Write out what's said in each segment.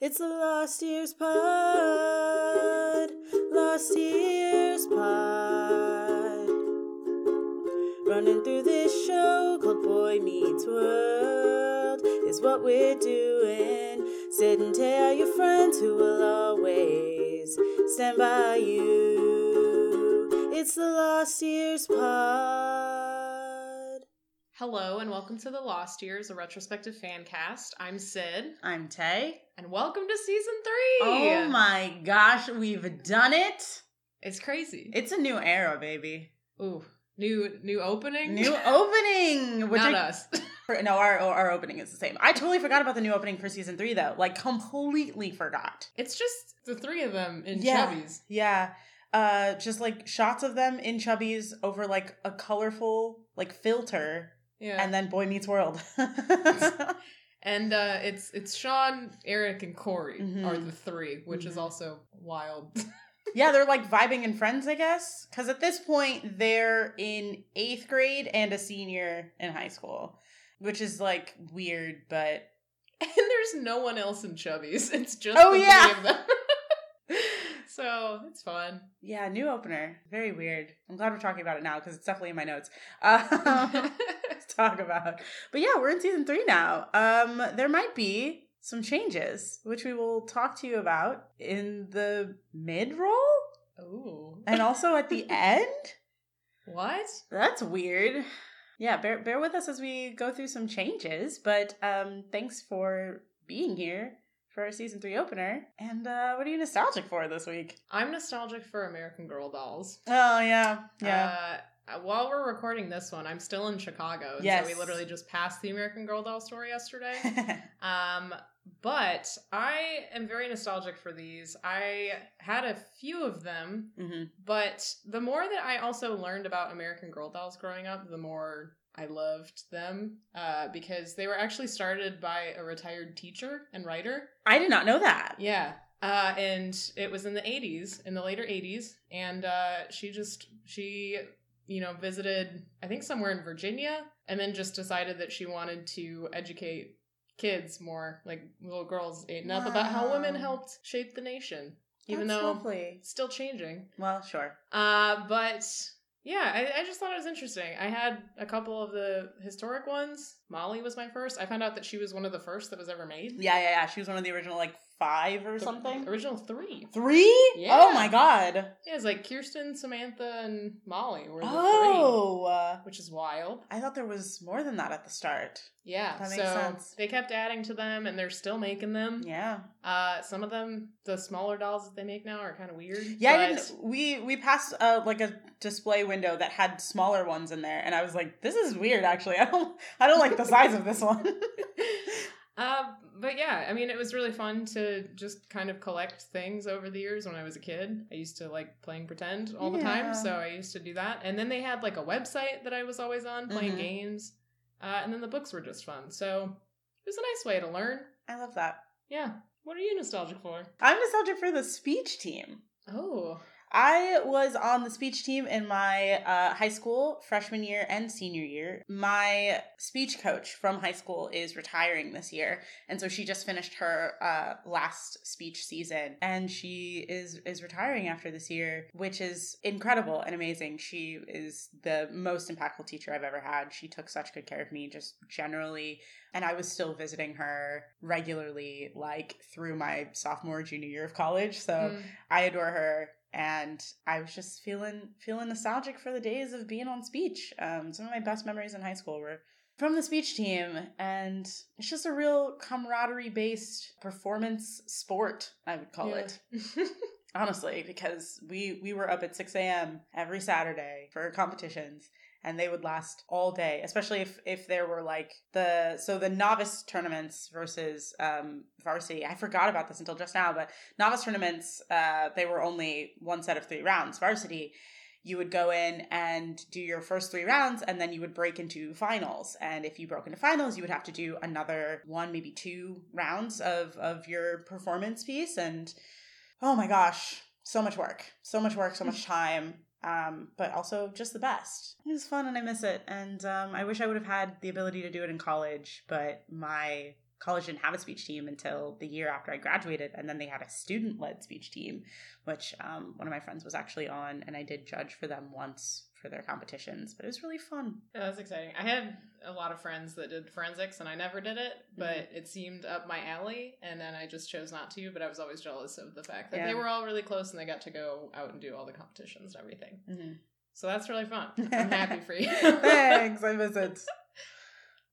It's the Lost Years Pod. Lost Years Pod. Running through this show called Boy Meets World is what we're doing. Sit and tell your friends who will always stand by you. It's the Lost Years Pod. Hello and welcome to the Lost Years, a retrospective fan cast. I'm Sid, I'm Tay. and welcome to season three. Oh my gosh, we've done it. It's crazy. It's a new era, baby. Ooh, new new opening. New opening. Which Not I- us. No, our our opening is the same. I totally forgot about the new opening for season three, though. Like completely forgot. it's just the three of them in Yeah. chubbies. Yeah, uh, just like shots of them in chubbies over like a colorful like filter, Yeah. and then Boy Meets World. And uh, it's it's Shawn, Eric, and Cory Mhm. are the three, which is Mhm. also wild. yeah, they're like vibing and friends, I guess. Because at this point, they're in eighth grade and a senior in high school, which is like weird, but and there's no one else in Chubby's. It's just Oh, the yeah. three of them. so it's fun. yeah, new opener. Very weird. I'm glad we're talking about it now because it's definitely in my notes. Um, talk about. But yeah, we're in season three now. Um, there might be some changes, which we will talk to you about in the mid roll Ooh. and also at the end. what? That's weird. Yeah, bear bear with us as we go through some changes. But um, thanks for being here for our season three opener. And uh, what are you nostalgic for this week? I'm nostalgic for American Girl dolls. Oh yeah, yeah. Uh, while we're recording this one, I'm still in Chicago. and Yes. So we literally just passed the American Girl doll store yesterday. um, but I am very nostalgic for these. I had a few of them, hmm but the more that I also learned about American Girl dolls growing up, the more I loved them uh, because they were actually started by a retired teacher and writer. I did not know that. Yeah. Uh, and it was in the 80s, in the later 80s. And uh, she just, she, you know, visited, I think, somewhere in Virginia, and then just decided that she wanted to educate kids more, like little girls, enough about how women helped shape the nation, even That's though lovely. still changing. Well, sure. Uh, but yeah, I, I just thought it was interesting. I had a couple of the historic ones. Molly was my first. I found out that she was one of the first that was ever made. Yeah, yeah, yeah. She was one of the original like five or something. Original three. Three? Yeah. Oh my god. Yeah, it's like Kirsten, Samantha, and Molly were the Oh. three, which is wild. I thought there was more than that at the start. Yeah, That makes so sense. they kept adding to them, and they're still making them. Yeah. Uh, some of them, the smaller dolls that they make now, are kind of weird. Yeah, I but- we we passed uh, like a display window that had smaller ones in there, and I was like, "This is weird." Actually, I don't I don't like the size of this one. uh, but yeah, I mean, it was really fun to just kind of collect things over the years when I was a kid. I used to like playing pretend all the time, so I used to do that. And then they had like a website that I was always on playing Mhm. games. Uh, and then the books were just fun. So it was a nice way to learn. I love that. Yeah. What are you nostalgic for? I'm nostalgic for the speech team. Oh. I was on the speech team in my uh, high school freshman year and senior year. My speech coach from high school is retiring this year, and so she just finished her uh, last speech season, and she is is retiring after this year, which is incredible and amazing. She is the most impactful teacher I've ever had. She took such good care of me, just generally and I was still visiting her regularly, like through my sophomore junior year of college. So Mm. I adore her, and I was just feeling feeling nostalgic for the days of being on speech. Um, some of my best memories in high school were from the speech team, and it's just a real camaraderie based performance sport. I would call Yeah. it honestly because we we were up at 6 a.m every saturday for competitions and they would last all day especially if if there were like the so the novice tournaments versus um varsity. I forgot about this until just now but novice tournaments uh they were only one set of three rounds. Varsity you would go in and do your first three rounds and then you would break into finals. And if you broke into finals you would have to do another one maybe two rounds of of your performance piece. And oh my gosh so much work. So much work so much time um, but also just the best. It was fun and i miss it. And um, i wish i would have had the ability to do it in college but my college didn't have a speech team until the year after I graduated, and then they had a student led speech team, which um, one of my friends was actually on, and I did judge for them once for their competitions, but it was really fun. Yeah, that's exciting. I had a lot of friends that did forensics and I never did it, but Mm-hmm. it seemed up my alley and then I just chose not to, but I was always jealous of the fact that Yeah. they were all really close and they got to go out and do all the competitions and everything. Mm-hmm. So that's really fun. I'm happy for you. Thanks, I miss it.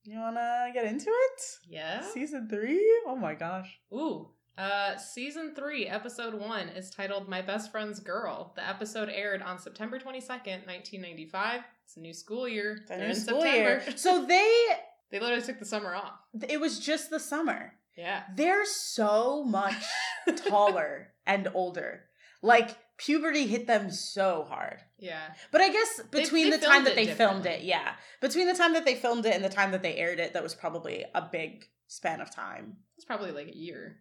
You wanna get into it? Yeah. Season three? Oh my gosh. Ooh. Uh, season three, episode one is titled My Best Friend's Girl. The episode aired on September 22nd, 1995. It's a new school year. They're new in school September. year. So they, they literally took the summer off. it was just the summer. Yeah. They're so much taller and older. Like puberty hit them so hard. Yeah. But I guess between they the time that they filmed it, yeah, between the time that they filmed it and the time that they aired it, that was probably a big span of time. It's probably like a year.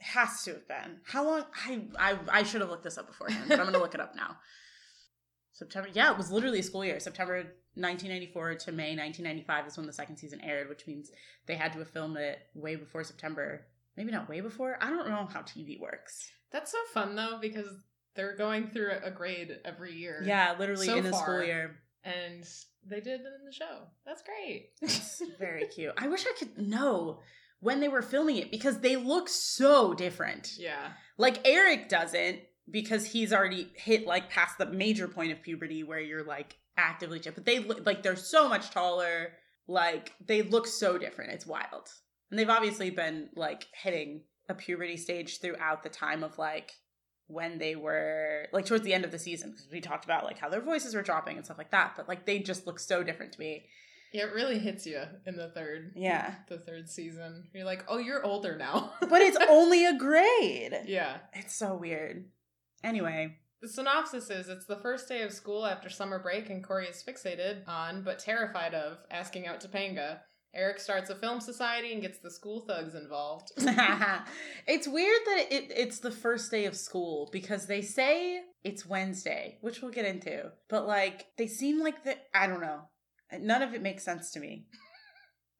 It has to have been. How long? I I, I should have looked this up beforehand, but I'm going to look it up now. September. Yeah, it was literally a school year. September 1994 to May 1995 is when the second season aired, which means they had to have filmed it way before September. Maybe not way before. I don't know how TV works. That's so fun though because they're going through a grade every year. Yeah, literally So in the far. school year. And they did it in the show. That's great. It's very cute. I wish I could know when they were filming it because they look so different. yeah. Like Eric doesn't because he's already hit like past the major point of puberty where you're like actively but they look like they're so much taller. Like they look so different. It's wild. And they've obviously been like hitting a puberty stage throughout the time of like when they were like towards the end of the season because we talked about like how their voices were dropping and stuff like that but like they just look so different to me Yeah, it really hits you in the third. Yeah. The third season. You're like, oh, you're older now. but it's only a grade yeah. it's so weird anyway The synopsis is it's the first day of school after summer break, and Cory is fixated on, but terrified of, asking out Topanga. Eric starts a film society and gets the school thugs involved. it's weird that it, it's the first day of school because they say it's Wednesday, which we'll get into. But like they seem like the I don't know. None of it makes sense to me.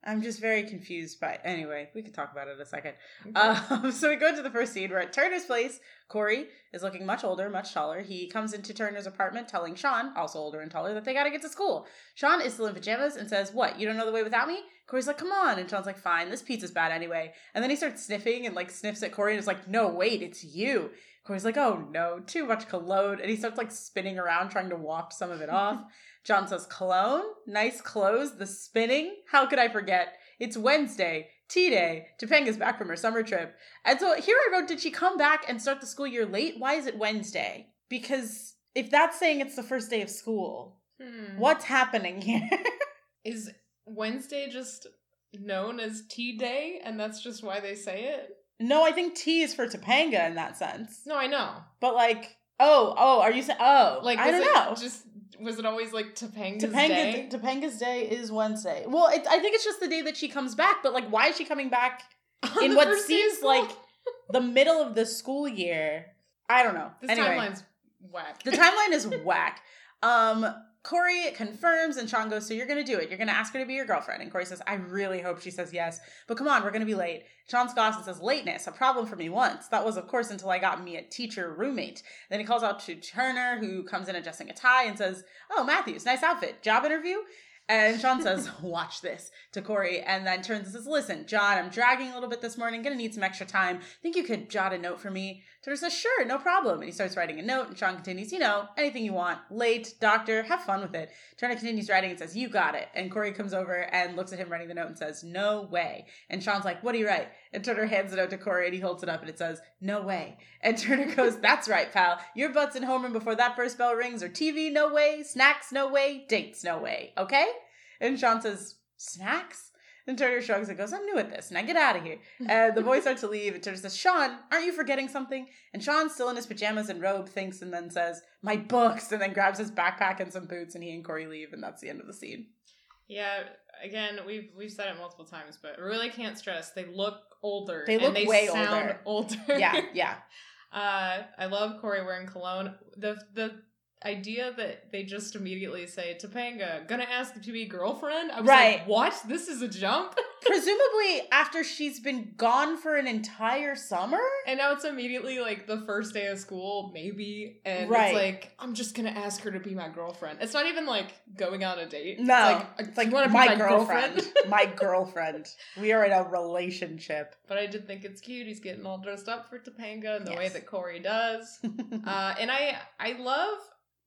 I'm just very confused by anyway, we could talk about it in a second. Um, so we go to the first scene. We're at Turner's place. Cory is looking much older, much taller. He comes into Turner's apartment telling Shawn, also older and taller, that they gotta get to school. Shawn is still in pajamas and says, What, you don't know the way without me? Cory's like, Come on. And Shawn's like, Fine, this pizza's bad anyway. And then he starts sniffing and like sniffs at Cory and is like, No, wait, it's you. Cory's like, Oh no, too much cologne. And he starts like spinning around trying to waft some of it off. Shawn says, Cologne? Nice clothes? The spinning? How could I forget? It's Wednesday, tea day. Topanga's back from her summer trip. And so here I wrote, did she come back and start the school year late? Why is it Wednesday? Because if that's saying it's the first day of school, Hmm. what's happening here? Is Wednesday just known as Tea Day, and that's just why they say it? no, I think tea is for Topanga in that sense. No, I know. But like, oh, oh, are you saying, oh, Like, I don't know. Just was it always like Topanga's Topanga, Day? Topanga's day is Wednesday. Well, it, I think it's just the day that she comes back, but like, why is she coming back in what seems like the middle of the school year? I don't know. this anyway. timeline's whack. The timeline is whack. Um, Cory confirms, and Shawn goes, So you're going to do it. You're going to ask her to be your girlfriend. And Cory says, I really hope she says yes. But come on, we're going to be late. Shawn scoffs and says, Lateness, a problem for me once. That was, of course, until I got me a teacher roommate. Then he calls out to Turner, who comes in adjusting a tie and says, Oh, Matthews, nice outfit. Job interview? And Shawn says, Watch this to Cory, and then turns and says, Listen, John, I'm dragging a little bit this morning, gonna need some extra time. Think you could jot a note for me? Turner says, Sure, no problem. And he starts writing a note, and Shawn continues, You know, anything you want. Late, doctor, have fun with it. Turner continues writing and says, You got it. And Cory comes over and looks at him writing the note and says, No way. And Shawn's like, What do you write? And Turner hands it out to Cory and he holds it up and it says, No way. And Turner goes, That's right, pal. Your butt's in homeroom before that first bell rings, or TV, no way. Snacks, no way. Dates, no way. Okay? And Shawn says, Snacks? And Turner shrugs and goes, I'm new at this. Now get out of here. And uh, the boys start to leave. And Turner says, Shawn, aren't you forgetting something? And Shawn, still in his pajamas and robe, thinks and then says, My books. And then grabs his backpack and some boots. And he and Cory leave. And that's the end of the scene. Yeah, again, we've we've said it multiple times, but really can't stress. They look older. They look and they way sound older. Yeah, yeah. uh, I love Cory wearing cologne. The the idea that they just immediately say Topanga, gonna ask to be girlfriend. I was Right. like, what? This is a jump. Presumably after she's been gone for an entire summer? And now it's immediately like the first day of school, maybe, and Right. it's like I'm just gonna ask her to be my girlfriend. It's not even like going on a date. No. it's like, It's like you want to be my, my, girlfriend. my girlfriend. We are in a relationship. But I did think it's cute. He's getting all dressed up for Topanga in the way that Cory does. Uh, and I I love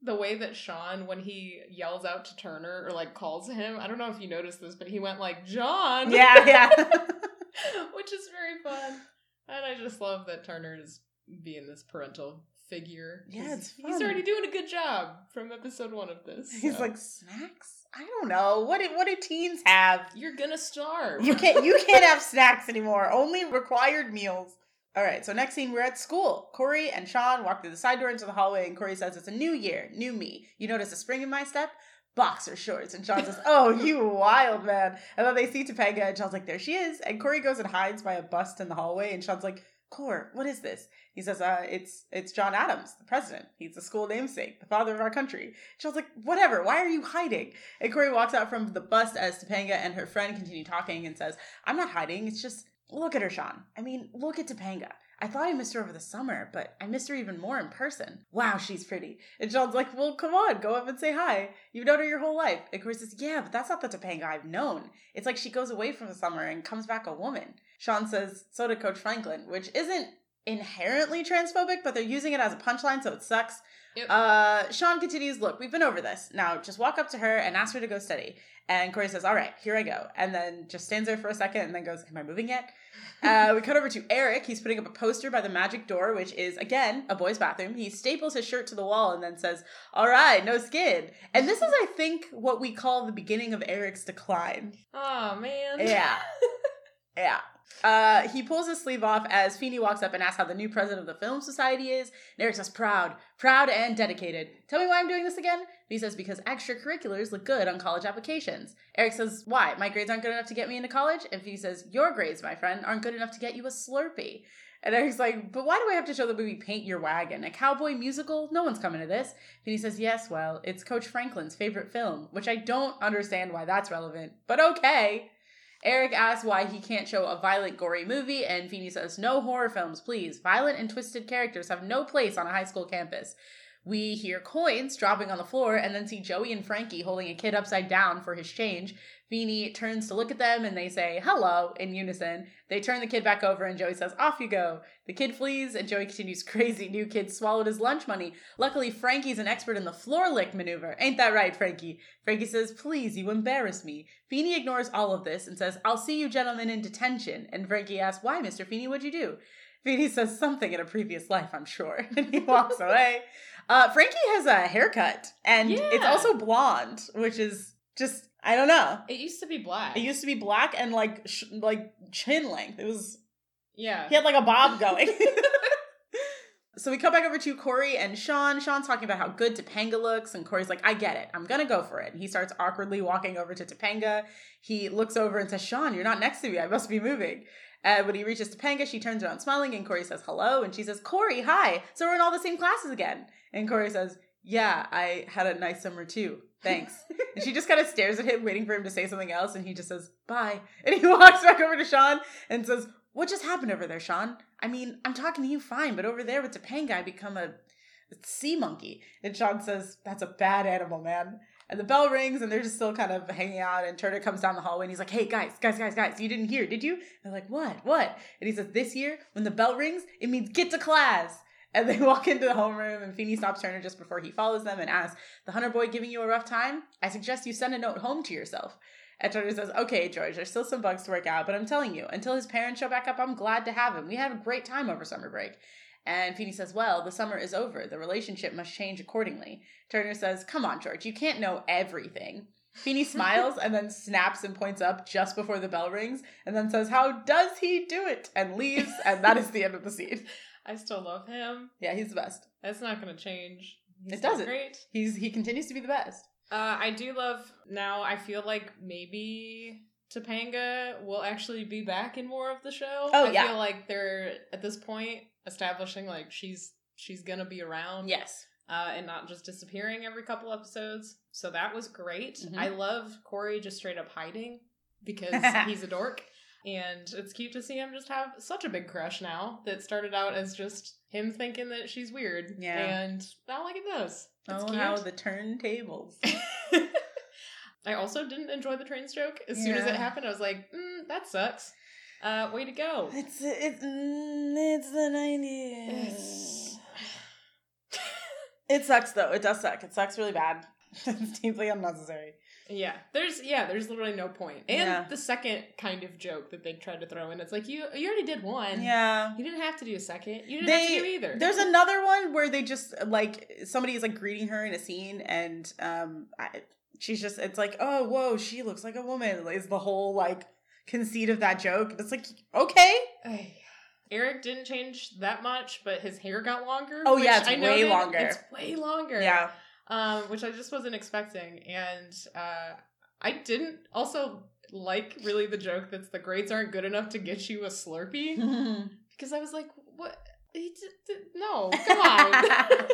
the way that Shawn, when he yells out to Turner or like calls him, I don't know if you noticed this, but he went like John. yeah, yeah. which is very fun. And I just love that Turner is being this parental figure. Yeah, He's- it's He's already doing a good job from episode one of this. He's like snacks. I don't know what. Do, what do teens have? you're gonna starve. You can't. You can't have snacks anymore. Only required meals. All right. So next scene, we're at school. Cory and Shawn walk through the side door into the hallway, and Cory says, "It's a new year, new me. You notice a spring in my step." Boxer shorts. And Shawn says, Oh, you wild man. And then they see Topanga, and Shawn's like, There she is. And Cory goes and hides by a bust in the hallway. And Shawn's like, Cor, what is this? He says, uh, it's it's John Adams, the president. He's the school namesake, the father of our country. Shawn's like, whatever, why are you hiding? And Cory walks out from the bust as Topanga and her friend continue talking and says, I'm not hiding, it's just look at her, Shawn. I mean, look at Topanga. I thought I missed her over the summer, but I missed her even more in person. Wow, she's pretty. And Shawn's like, well, come on, go up and say hi. You've known her your whole life. And Cory says, yeah, but that's not the Topanga I've known. It's like she goes away from the summer and comes back a woman. Shawn says, so did Coach Franklin, which isn't inherently transphobic, but they're using it as a punchline, so it sucks. Yep. Uh, Shawn continues, look, we've been over this. Now just walk up to her and ask her to go study. And Cory says, all right, here I go. And then just stands there for a second and then goes, am I moving yet? Uh, we cut over to Eric. He's putting up a poster by the magic door, which is, again, a boy's bathroom. He staples his shirt to the wall and then says, all right, no skin. And this is, I think, what we call the beginning of Eric's decline. Oh man. Yeah. Yeah. Uh, he pulls his sleeve off as Feeney walks up and asks how the new president of the Film Society is. And Eric says, proud, proud and dedicated. Tell me why I'm doing this again? And he says, because extracurriculars look good on college applications. Eric says, why? My grades aren't good enough to get me into college? And Feeney says, your grades, my friend, aren't good enough to get you a Slurpee. And Eric's like, but why do I have to show the movie Paint Your Wagon? A cowboy musical? No one's coming to this. Feeney says, yes, well, it's Coach Franklin's favorite film, which I don't understand why that's relevant, but okay. Eric asks why he can't show a violent, gory movie, and Feeney says, No horror films, please. Violent and twisted characters have no place on a high school campus. We hear coins dropping on the floor and then see Joey and Frankie holding a kid upside down for his change. Feeney turns to look at them and they say, Hello, in unison. They turn the kid back over and Joey says, Off you go. The kid flees and Joey continues, Crazy new kid swallowed his lunch money. Luckily, Frankie's an expert in the floor lick maneuver. Ain't that right, Frankie? Frankie says, Please, you embarrass me. Feeney ignores all of this and says, I'll see you gentlemen in detention. And Frankie asks, Why, Mr. Feeney, what'd you do? Feeney says something in a previous life, I'm sure. And he walks away. Uh, Frankie has a haircut, and it's also blonde, which is just, I don't know. It used to be black. It used to be black and like sh- like chin length. It was yeah. he had like a bob going. so we come back over to Cory and Shawn. Shawn's talking about how good Topanga looks, and Cory's like, I get it. I'm gonna go for it. And he starts awkwardly walking over to Topanga. He looks over and says, Shawn, you're not next to me. I must be moving. And when he reaches Topanga, she turns around smiling, and Cory says hello, and she says, Cory, hi. So we're in all the same classes again. And Cory says, Yeah, I had a nice summer too. Thanks. and she just kind of stares at him, waiting for him to say something else, and he just says, Bye. And he walks back over to Shawn and says, What just happened over there, Shawn? I mean, I'm talking to you fine, but over there with the Topanga, I become a sea monkey. And Shawn says, That's a bad animal, man. And the bell rings, and they're just still kind of hanging out. And Turner comes down the hallway, and he's like, "Hey, guys, guys, guys, guys! You didn't hear, did you?" And they're like, "What? What?" And he says, "This year, when the bell rings, it means get to class." And they walk into the homeroom, and Feeney stops Turner just before he follows them and asks, "The Hunter boy giving you a rough time? I suggest you send a note home to yourself." And Turner says, "Okay, George, there's still some bugs to work out, but I'm telling you, until his parents show back up, I'm glad to have him. We had a great time over summer break." And Feeney says, Well, the summer is over. The relationship must change accordingly. Turner says, Come on, George, you can't know everything. Feeney smiles and then snaps and points up just before the bell rings and then says, How does he do it? and leaves. And that is the end of the scene. I still love him. Yeah, he's the best. That's not going to change. He's It doesn't. Great. He's he continues to be the best. Uh, I do love now. I feel like maybe Topanga will actually be back in more of the show. Oh, I yeah. feel like they're at this point establishing like she's she's gonna be around. Yes. uh, and not just disappearing every couple episodes. So that was great. Mhm. I love Cory just straight up hiding because he's a dork. And it's cute to see him just have such a big crush now that started out as just him thinking that she's weird. Yeah. And now look at this. It's oh, cute. how the turntables. I also didn't enjoy the train joke. As soon as it happened, I was like, mm, that sucks. Uh, way to go. It's it's mm, it's the nineties. It sucks though. It does suck. It sucks really bad. it's deeply unnecessary. Yeah, there's yeah, there's literally no point. And Yeah. the second kind of joke that they tried to throw in, it's like you you already did one. Yeah. You didn't have to do a second. You didn't They- have to do either. There's another one where they just like somebody is like greeting her in a scene, and um, I, she's just it's like, oh, whoa, she looks like a woman. Is the whole like conceit of that joke? It's like, okay, Eric didn't change that much, but his hair got longer. Oh, yeah, it's I way noted. longer. It's way longer. yeah, um, which I just wasn't expecting. And uh, I didn't also like really the joke that the grades aren't good enough to get you a Slurpee because I was like, what? He d- d- no, come on.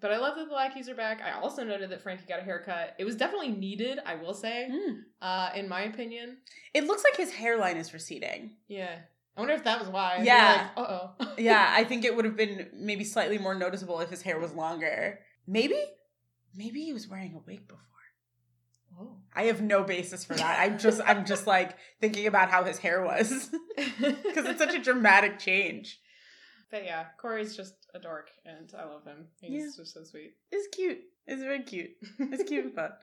but I love that the lackeys are back. I also noted that Frankie got a haircut. It was definitely needed, I will say, Mm. uh, in my opinion. it looks like his hairline is receding. Yeah. I wonder if that was why. Yeah. Uh oh. Yeah, I think it would have been maybe slightly more noticeable if his hair was longer. Maybe, maybe he was wearing a wig before. Oh. I have no basis for that. I'm just, I'm just like thinking about how his hair was because it's such a dramatic change. But yeah, Cory's just a dork, and I love him. He's Yeah. just so sweet. It's cute. It's very cute. It's cute and fun.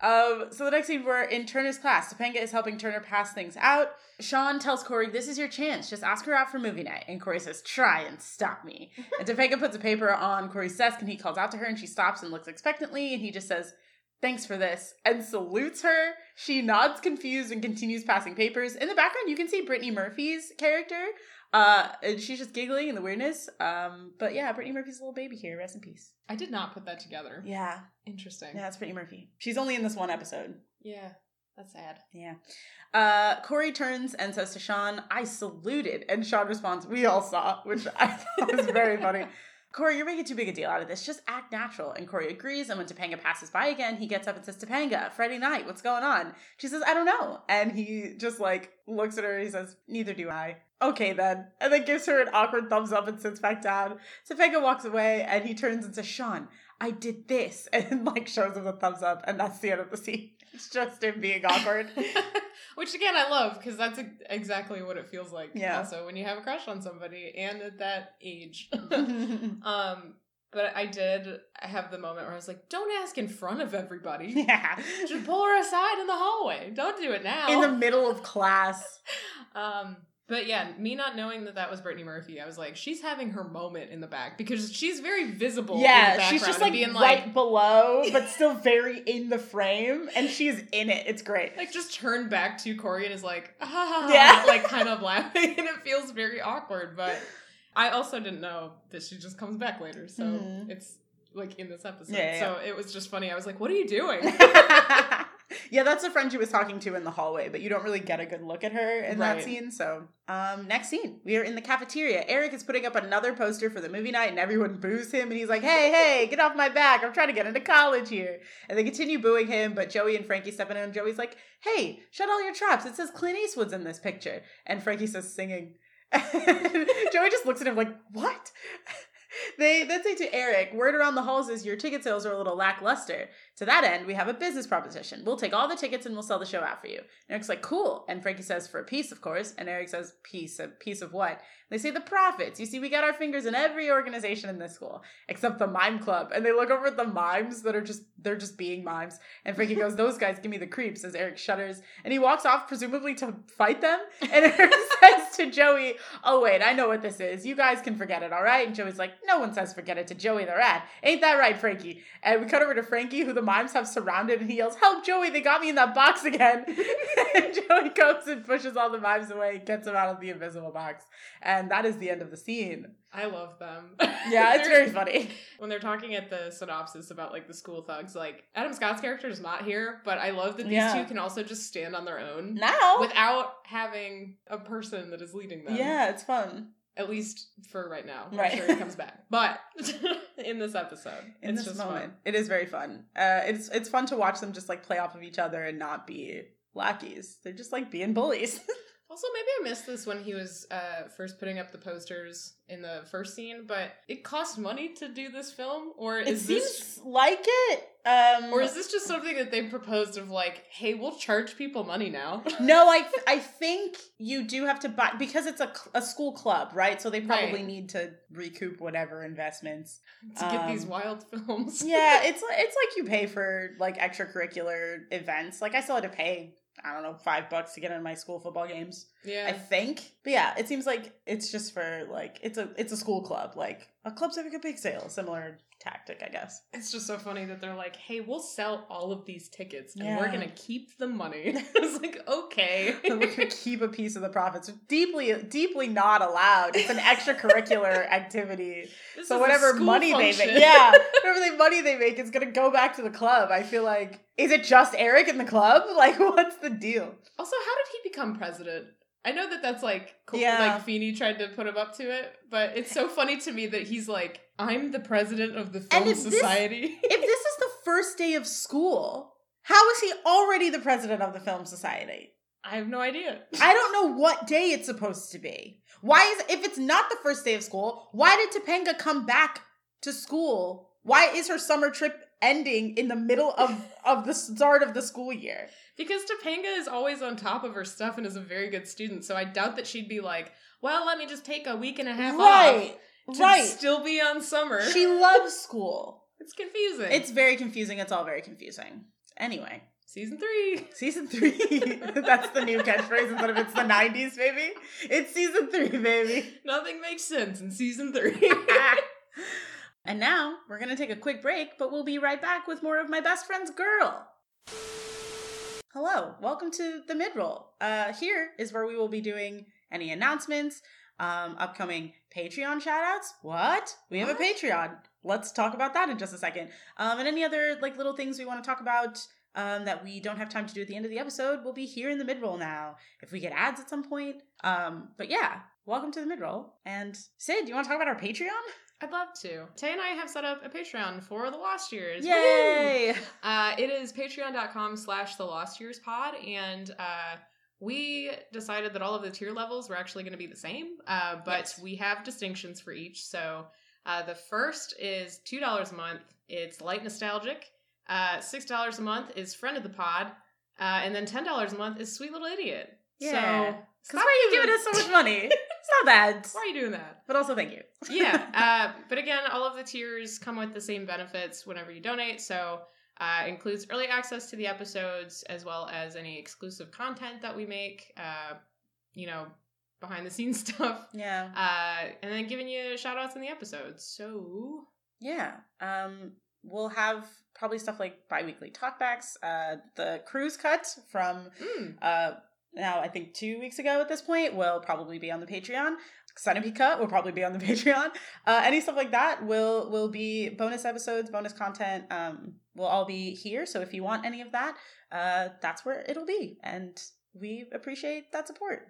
Um, so the next scene we're in Turner's class. Topanga is helping Turner pass things out. Shawn tells Cory, "This is your chance. Just ask her out for movie night." And Cory says, "Try and stop me." and Topanga puts a paper on Cory's desk, and he calls out to her, and she stops and looks expectantly, and he just says, "Thanks for this," and salutes her. She nods confused and continues passing papers. In the background, you can see Brittany Murphy's character. Uh, and she's just giggling in the weirdness. Um, but yeah, Brittany Murphy's a little baby here. Rest in peace. I did not put that together. Yeah, Interesting. yeah, it's Brittany Murphy. She's only in this one episode. Yeah, that's sad. Yeah. Uh, Cory turns and says to Shawn, I saluted. And Shawn responds, We all saw, which I thought was very funny. Cory, you're making too big a deal out of this. Just act natural. And Cory agrees. And when Topanga passes by again, he gets up and says, Topanga, Friday night, what's going on? She says, I don't know. And he just like looks at her and he says, Neither do I. Okay then. And then gives her an awkward thumbs up and sits back down. Topanga walks away and he turns and says, Shawn, I did this. And like shows him the thumbs up. And that's the end of the scene. It's just him being awkward. Which again, I love because that's ex- exactly what it feels like. Yeah. Also, when you have a crush on somebody and at that age. um, but I did have the moment where I was like, "Don't ask in front of everybody. yeah. Just pull her aside in the hallway. Don't do it now." In the middle of class. Um, but yeah, me not knowing that that was Brittany Murphy, I was like, she's having her moment in the back because she's very visible. in the Yeah, she's just like being right like, below, but still very in the frame, and she's in it. It's great. like just turned back to Cory and is like, ah, Yeah. like kind of laughing, and it feels very awkward. But I also didn't know that she just comes back later, so Mhm. it's like in this episode. Yeah, yeah, So it was just funny. I was like, what are you doing? yeah, that's a friend she was talking to in the hallway, but you don't really get a good look at her in that scene. So, um, next scene, we are in the cafeteria. Eric is putting up another poster for the movie night, and everyone boos him, and he's like, "Hey, hey, get off my back! I'm trying to get into college here." And they continue booing him, but Joey and Frankie step in, and Joey's like, "Hey, shut all your traps! It says Clint Eastwood's in this picture." And Frankie says, "Singing." Joey just looks at him like, "What?" They then say to Eric, word around the halls is your ticket sales are a little lackluster. To that end, we have a business proposition. We'll take all the tickets and we'll sell the show out for you. And Eric's like, cool. And Frankie says, for a piece, of course. And Eric says, piece, a piece of what? They say the profits. You see, we got our fingers in every organization in this school, except the mime club. And they look over at the mimes that are just, they're just being mimes. And Frankie goes, those guys give me the creeps as Eric shudders. And he walks off, presumably to fight them. And Eric says to Joey, oh, wait, I know what this is. You guys can forget it, all right? And Joey's like, no one says forget it to Joey the rat. Ain't that right, Frankie? And we cut over to Frankie, who the mimes have surrounded, and he yells, help, Joey, they got me in that box again. and Joey goes and pushes all the mimes away, gets them out of the invisible box. And that is the end of the scene. I love them. Yeah, it's very funny. when they're talking at the synopsis about like the school thugs, like Adam Scott's character is not here, but I love that these Yeah. two can also just stand on their own Now, without having a person that is leading them. yeah, it's fun. At least for right now. I'm Right. sure he comes back. But in this episode, in it's this just moment. fun. It is very fun. Uh, it's it's fun to watch them just like play off of each other and not be lackeys. They're just like being bullies. Also, maybe I missed this when he was uh, first putting up the posters in the first scene, but it cost money to do this film, or it is seems this, like it. Um, or is this just something that they proposed of like, hey, we'll charge people money now? no, I th- I think you do have to buy because it's a, cl- a school club, right? So they probably Right. need to recoup whatever investments. to get these Um, wild films. Yeah, it's it's like you pay for like extracurricular events. Like I still had to pay I don't know five bucks to get in my school football games. yeah. I think. But yeah, it seems like it's just for like it's a it's a school club, like a club's having a big sale, similar tactic, I guess. It's just so funny that they're like, hey, we'll sell all of these tickets and Yeah. we're gonna keep the money. I was like, okay. We're gonna keep a piece of the profits. Deeply, deeply not allowed. It's an extracurricular activity. This So whatever money they make, yeah, whatever the money they make is gonna go back to the club. I feel like is it just Eric in the club? Like, what's the deal? Also, how did he become president? I know that that's like, co- Yeah. like Feeney tried to put him up to it, but it's so funny to me that he's like, I'm the president of the film if this- society. If this is the first day of school, how is he already the president of the film society? I have no idea. I don't know what day it's supposed to be. Why is if it's not the first day of school, why did Topanga come back to school? Why is her summer trip ending in the middle of of the start of the school year? Because Topanga is always on top of her stuff and is a very good student, so I doubt that she'd be like, well, let me just take a week and a half right. off to Right. still be on summer. She loves school. it's confusing. It's very confusing. It's all very confusing. Anyway, season three. season three. That's the new catchphrase instead of it's the 90s, baby. It's season three, baby. Nothing makes sense in season three. And now we're going to take a quick break, but we'll be right back with more of my best friend's girl. Hello, welcome to the midroll. Uh, here is where we will be doing any announcements, um, upcoming Patreon shoutouts. What? We have What? a Patreon. Let's talk about that in just a second. Um, and any other like little things we want to talk about um, that we don't have time to do at the end of the episode we'll be here in the midroll now. If we get ads at some point. Um, but yeah, welcome to the midroll. And Sid, do you want to talk about our Patreon? I'd love to. Tay and I have set up a Patreon for the Lost Years. Yay! Uh, it is patreon.com slash the Lost Years pod, and uh, we decided that all of the tier levels were actually going to be the same, uh, but Yes. we have distinctions for each. So uh, the first is $2 a month. It's light nostalgic. Uh, $6 a month is friend of the pod. Uh, and then $10 a month is sweet little idiot. Yeah. So, Because why are you giving us so much money? not bad. Why are you doing that? But also, thank you. yeah uh, but again all of the tiers come with the same benefits whenever you donate so uh, includes early access to the episodes as well as any exclusive content that we make uh, you know behind the scenes stuff yeah. uh, and then giving you shout outs in the episodes so Yeah. Um, we'll have probably stuff like bi-weekly talkbacks. Uh, the cruise cut from mm, uh, now I think two weeks ago at this point will probably be on the Patreon. Centipede cut will probably be on the Patreon. Uh, any stuff like that will will be bonus episodes, bonus content. Um, will all be here. So if you want any of that, uh, that's where it'll be, and we appreciate that support.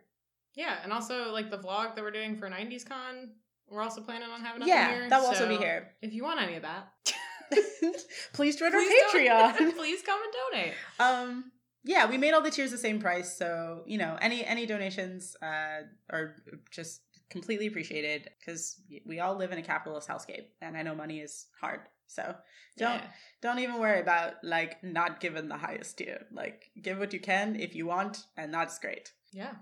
yeah and also like the vlog that we're doing for 90s con we're also planning on having yeah, here that will also be here. if you want any of that Please join please our Patreon. please come and donate um yeah we made all the tiers the same price so you know any any donations uh are just completely appreciated because we all live in a capitalist hellscape and i know money is hard so don't Yeah. don't even worry about like not giving the highest tier. Like give what you can if you want and that's great. Yeah.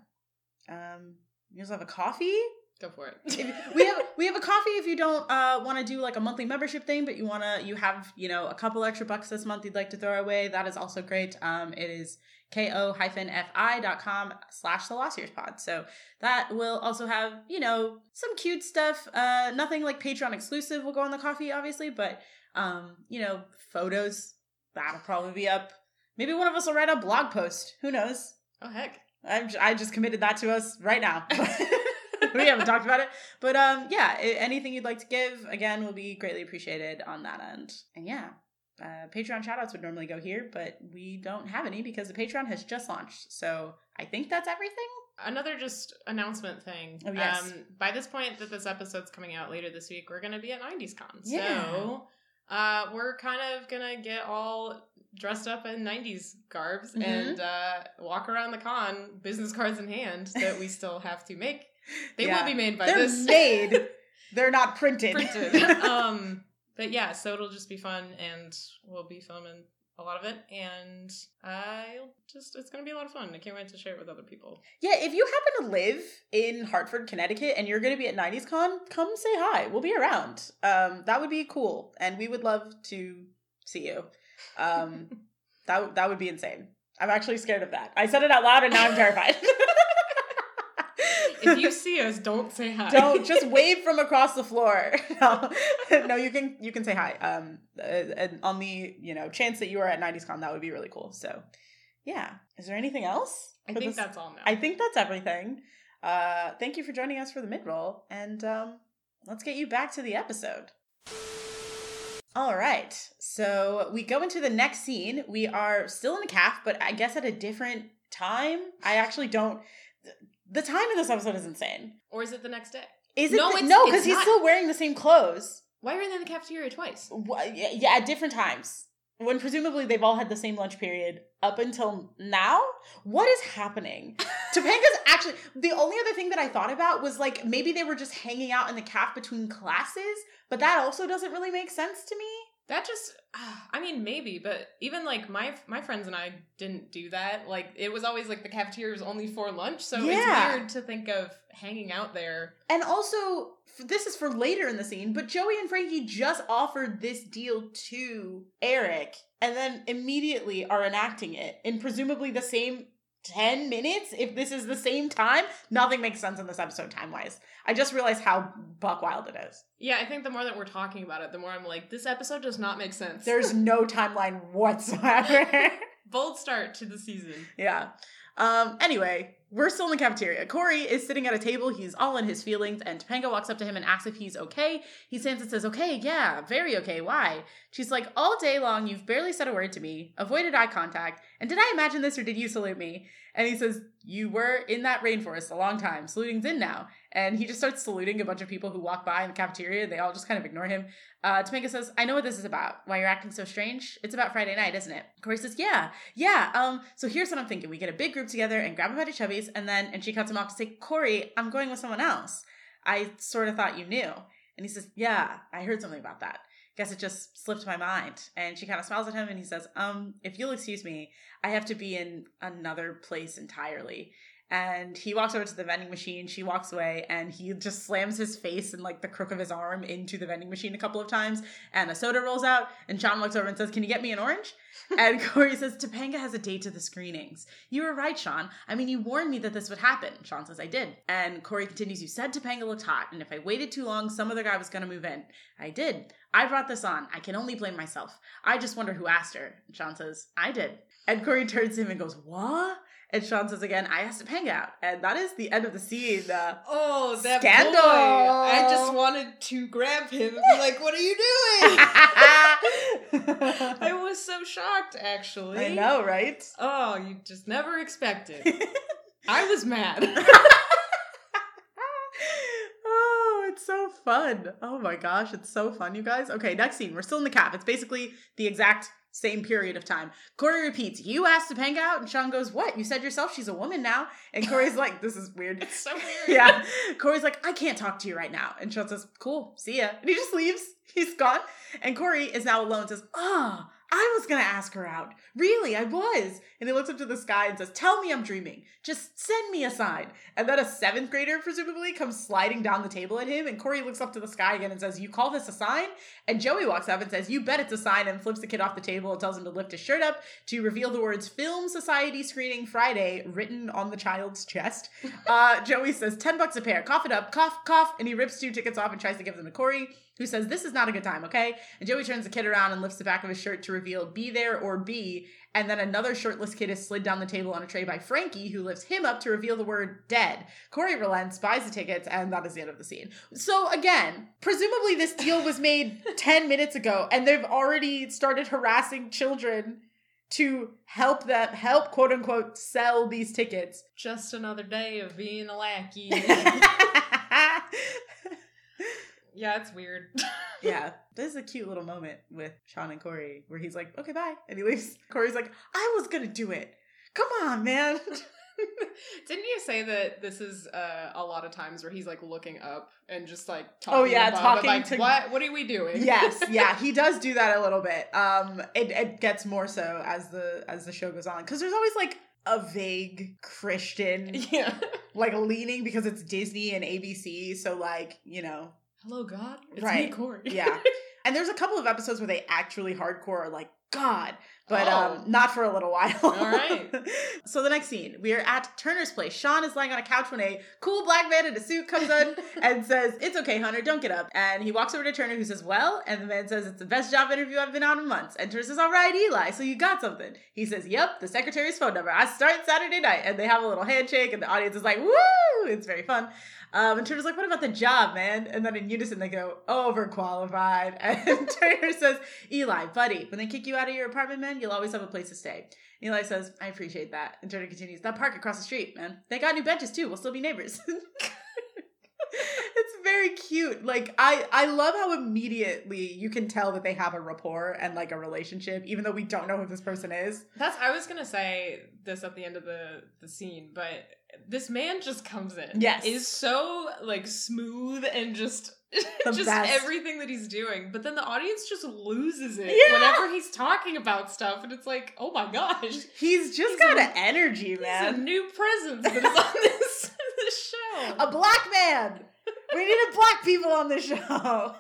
Um you also have a Ko-fi go for it we have we have a Ko-fi if you don't uh, want to do like a monthly membership thing, but you want to you have you know a couple extra bucks this month you'd like to throw away. That is also great. Um, it is ko-fi.com slash the lost years pod. So that will also have you know some cute stuff. Uh, nothing like Patreon exclusive will go on the Ko-fi, obviously, but um, you know photos that'll probably be up. Maybe one of us will write a blog post. Who knows? oh heck I'm, j- I just committed that to us right now. we haven't talked about it, but um, yeah, anything you'd like to give again will be greatly appreciated on that end. And yeah, uh, Patreon shoutouts would normally go here, but we don't have any because the Patreon has just launched. So I think that's everything. another just announcement thing. Oh, yes. Um, by this point that this episode's coming out later this week, we're going to be at 90s Con. Yeah. So uh, we're kind of going to get all dressed up in 90s garbs Mhm. and uh, walk around the con, business cards in hand, that we still have to make. They Yeah. will be made by They're this made. They're not printed. printed. um, but yeah, so it'll just be fun, and we'll be filming a lot of it, and I'll just it's gonna be a lot of fun. I can't wait to share it with other people. Yeah, if you happen to live in Hartford, Connecticut, and you're going to be at 90s Con, come say hi. We'll be around. Um, that would be cool, and we would love to see you. Um, that that would be insane. I'm actually scared of that. I said it out loud, and now I'm terrified. If you see us, don't say hi. don't just wave from across the floor. No, no, you can you can say hi. Um, uh, and on the you know chance that you are at 90s Con, that would be really cool. So, yeah. Is there anything else? I think this- that's all now. I think that's everything. Uh, thank you for joining us for the mid roll, and um, let's get you back to the episode. All right, so we go into the next scene. We are still in the calf, but I guess at a different time. I actually don't. The time of this episode is insane. or is it the next day? Is it? No, the- it's- no, because he's not. still wearing the same clothes. Why are they in the cafeteria twice? Yeah, yeah, at different times. When presumably they've all had the same lunch period up until now. What is happening? Topanga's actually the only other thing that I thought about was like maybe they were just hanging out in the calf between classes, but that also doesn't really make sense to me. That just, ah, I mean, maybe, but even like my my friends and I didn't do that. Like it was always like the cafeteria was only for lunch, so Yeah. it's weird to think of hanging out there. And also, f- this is for later in the scene, but Joey and Frankie just offered this deal to Eric and then immediately are enacting it in presumably the same 10 minutes. If this is the same time, nothing makes sense in this episode time wise. I just realized how buck wild it is. Yeah, I think the more that we're talking about it, the more I'm like, this episode does not make sense. There's no timeline whatsoever. bold start to the season. Yeah. Um, anyway, we're still in the cafeteria. Cory is sitting at a table. He's all in his feelings, and Topanga walks up to him and asks if he's okay. He stands and says, Okay, yeah, very okay. Why? She's like, All day long, you've barely said a word to me, avoided eye contact, and did I imagine this or did you salute me? And he says, You were in that rainforest a long time. Saluting's in now. And he just starts saluting a bunch of people who walk by in the cafeteria. They all just kind of ignore him. Uh, Topanga says, I know what this is about. Why you're acting so strange? It's about Friday night, isn't it? Cory says, Yeah, yeah. Um, so here's what I'm thinking. We get a big group together and grab a bunch of chubbies, and then and she cuts him off to say, Cory, I'm going with someone else. I sort of thought you knew. And he says, Yeah, I heard something about that. Guess it just slipped my mind. And she kind of smiles at him and he says, Um, if you'll excuse me, I have to be in another place entirely. And he walks over to the vending machine. She walks away, and he just slams his face and like the crook of his arm into the vending machine a couple of times. And a soda rolls out, and Shawn looks over and says, "Can you get me an orange?" and Cory says, "Topanga has a date to the screenings." You were right, Shawn. I mean, you warned me that this would happen. Shawn says, "I did." And Cory continues, "You said Topanga looked hot, and if I waited too long, some other guy was going to move in. I did. I brought this on. I can only blame myself. I just wonder who asked her." And Shawn says, "I did." And Cory turns to him and goes, "What?" And Shawn says again, I asked to hang out. And that is the end of the scene. Uh, Oh, that Scandal! boy. I just wanted to grab him and be like, "What are you doing?" I was so shocked, actually. I know, right? Oh, you just never expected. I was mad. oh, it's so fun. Oh my gosh, it's so fun, you guys. Okay, next scene. We're still in the cab. It's basically the exact same period of time. Cory repeats, You asked to hang out? And Shawn goes, What? You said yourself she's a woman now. And Cory's like, This is weird. it's so weird. Yeah. Cory's like, I can't talk to you right now. And Shawn says, Cool, see ya. And he just leaves. He's gone. And Cory is now alone and says, Ah, I was gonna ask her out. Really, I was. And he looks up to the sky and says, Tell me I'm dreaming. Just send me a sign. And then a seventh grader, presumably, comes sliding down the table at him. And Cory looks up to the sky again and says, You call this a sign? And Joey walks up and says, You bet it's a sign, and flips the kid off the table and tells him to lift his shirt up to reveal the words Film Society Screening Friday written on the child's chest. Uh, Joey says, 10 bucks a pair. Cough it up. Cough, cough. And he rips two tickets off and tries to give them to Cory, who says, This is not a good time, okay? And Joey turns the kid around and lifts the back of his shirt to reveal Be There or Be. And then another shirtless kid is slid down the table on a tray by Frankie, who lifts him up to reveal the word dead. Cory relents, buys the tickets, and that is the end of the scene. So again, presumably this deal was made 10 minutes ago, and they've already started harassing children to help them help quote unquote sell these tickets. Just another day of being a lackey. yeah, it's weird. yeah, this is a cute little moment with Shawn and Cory where he's like, "Okay, bye," and he leaves. Cory's like, "I was gonna do it. Come on, man." Didn't you say that this is uh, a lot of times where he's like looking up and just like talking? Oh yeah, talking like, to what? What are we doing? yes, yeah, he does do that a little bit. Um, it, it gets more so as the as the show goes on because there's always like a vague Christian yeah. like leaning because it's Disney and ABC, so like you know, Hello, God. It's Right. me, Cory. yeah. and there's a couple of episodes where they actually hardcore are like God, but Oh. um, not for a little while. All right. so the next scene, we are at Turner's place. Shawn is lying on a couch when a cool black man in a suit comes in and says, "It's okay, Hunter, don't get up." And he walks over to Turner, who says, "Well," and the man says, "It's the best job interview I've been on in months." And Turner says, "All right, Eli, so you got something?" He says, "Yep, the secretary's phone number. I start Saturday night." And they have a little handshake, and the audience is like, "Woo!" It's very fun. Um, and Turner's like, "What about the job, man?" And then in unison they go, "Overqualified." And Turner says, "Eli, buddy, when they kick you out of your apartment, man, you'll always have a place to stay." Eli says, "I appreciate that." And Turner continues, "That park across the street, man. They got new benches too. We'll still be neighbors." it's very cute. Like I, I love how immediately you can tell that they have a rapport and like a relationship, even though we don't know who this person is. That's I was gonna say this at the end of the the scene, but this man just comes in. Yes. Is so like smooth and just just best. everything that he's doing. But then the audience just loses it Yeah. whenever he's talking about stuff and it's like, oh my gosh. He's just He's got a- an energy, He's a man. new presence that is on this show. A black man. We needed black people on the show.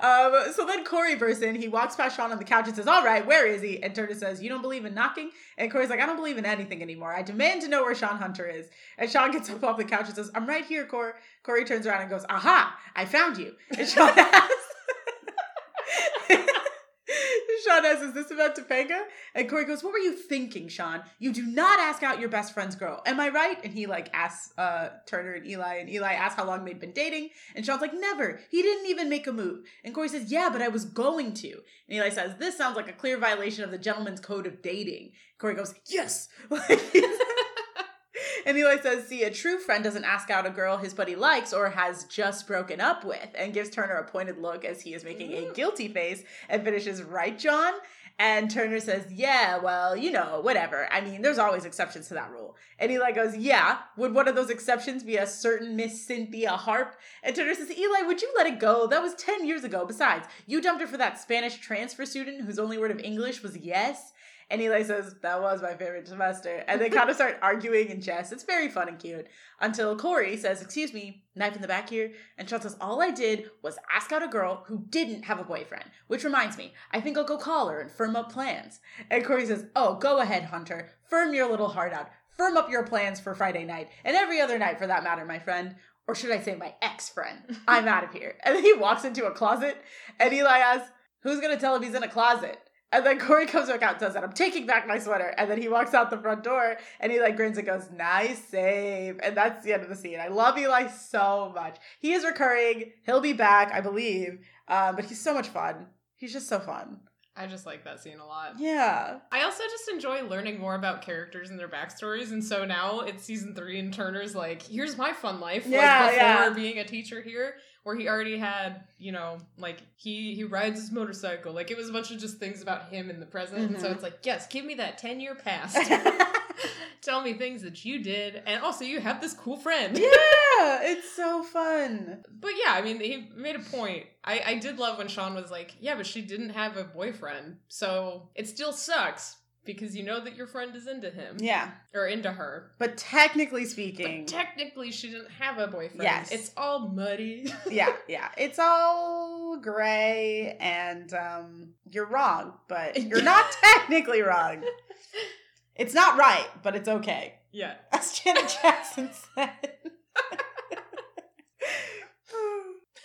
Um, so then Cory bursts in. He walks past Shawn on the couch and says, All right, where is he? And Turner says, You don't believe in knocking? And Cory's like, I don't believe in anything anymore. I demand to know where Shawn Hunter is. And Shawn gets up off the couch and says, I'm right here, Cory. Cory turns around and goes, Aha, I found you. And Shawn asks, Shawn asks, Is this about Topanga? And Cory goes, What were you thinking, Shawn? You do not ask out your best friend's girl. Am I right? And he like asks uh, Turner and Eli, and Eli asks how long they'd been dating. And Shawn's like, Never. He didn't even make a move. And Cory says, Yeah, but I was going to. And Eli says, This sounds like a clear violation of the gentleman's code of dating. Cory goes, Yes. And Eli says, see, a true friend doesn't ask out a girl his buddy likes or has just broken up with, and gives Turner a pointed look as he is making a mm. guilty face and finishes, right, John? And Turner says, yeah, well, you know, whatever. I mean, there's always exceptions to that rule. And Eli goes, yeah, would one of those exceptions be a certain Miss Cynthia Harp? And Turner says, Eli, would you let it go? That was 10 years ago. Besides, you dumped her for that Spanish transfer student whose only word of English was yes. And Eli says, That was my favorite semester. And they kind of start arguing in jest. It's very fun and cute. Until Cory says, Excuse me, knife in the back here. And Shawn says, All I did was ask out a girl who didn't have a boyfriend. Which reminds me, I think I'll go call her and firm up plans. And Cory says, Oh, go ahead, Hunter. Firm your little heart out. Firm up your plans for Friday night. And every other night for that matter, my friend. Or should I say my ex friend? I'm out of here. And then he walks into a closet. And Eli asks, Who's going to tell him he's in a closet? And then Cory comes back out and says that I'm taking back my sweater. And then he walks out the front door and he like grins and goes, nice save. And that's the end of the scene. I love Eli so much. He is recurring. He'll be back, I believe. Um, but he's so much fun. He's just so fun. I just like that scene a lot. Yeah. I also just enjoy learning more about characters and their backstories, and so now it's season three, and Turner's like, "Here's my fun life." Yeah, like before yeah. being a teacher here, where he already had, you know, like he he rides his motorcycle. Like it was a bunch of just things about him in the present, and so mm-hmm. it's like, yes, give me that ten year past. Tell me things that you did, and also you have this cool friend. yeah, it's so fun. But yeah, I mean, he made a point. I, I did love when Shawn was like, yeah, but she didn't have a boyfriend. So it still sucks because you know that your friend is into him Yeah. or into her. But technically But speaking, technically, she didn't have a boyfriend. Yes. It's all muddy. yeah, yeah. It's all gray and um you're wrong, but you're not technically wrong. It's not right, but it's okay. yeah. As Janet Jackson said.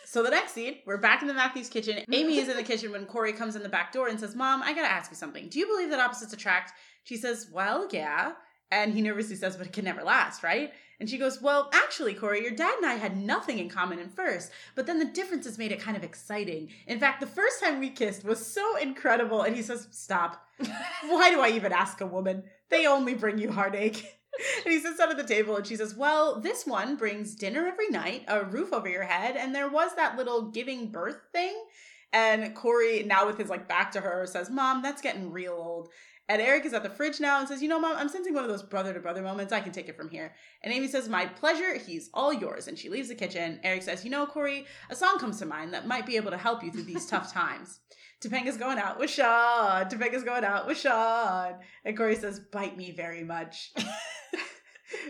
so the next scene, we're back in the Matthews kitchen. Amy is in the kitchen when Cory comes in the back door and says, Mom, I gotta ask you something. Do you believe that opposites attract? She says, Well, yeah. And he nervously says, But it can never last, right? And she goes, Well, actually, Cory, your dad and I had nothing in common in first, but then the differences made it kind of exciting. In fact, the first time we kissed was so incredible. And he says, Stop. Why do I even ask a woman? They only bring you heartache. And he sits down at the table and she says, Well, this one brings dinner every night, a roof over your head, and there was that little giving birth thing. And Cory, now with his like back to her, says, Mom, that's getting real old. And Eric is at the fridge now and says, You know, Mom, I'm sensing one of those brother to brother moments. I can take it from here. And Amy says, My pleasure. He's all yours. And she leaves the kitchen. Eric says, You know, Cory, a song comes to mind that might be able to help you through these tough times. Topanga's going out with Shawn. Topanga's going out with Shawn. And Cory says, Bite me very much.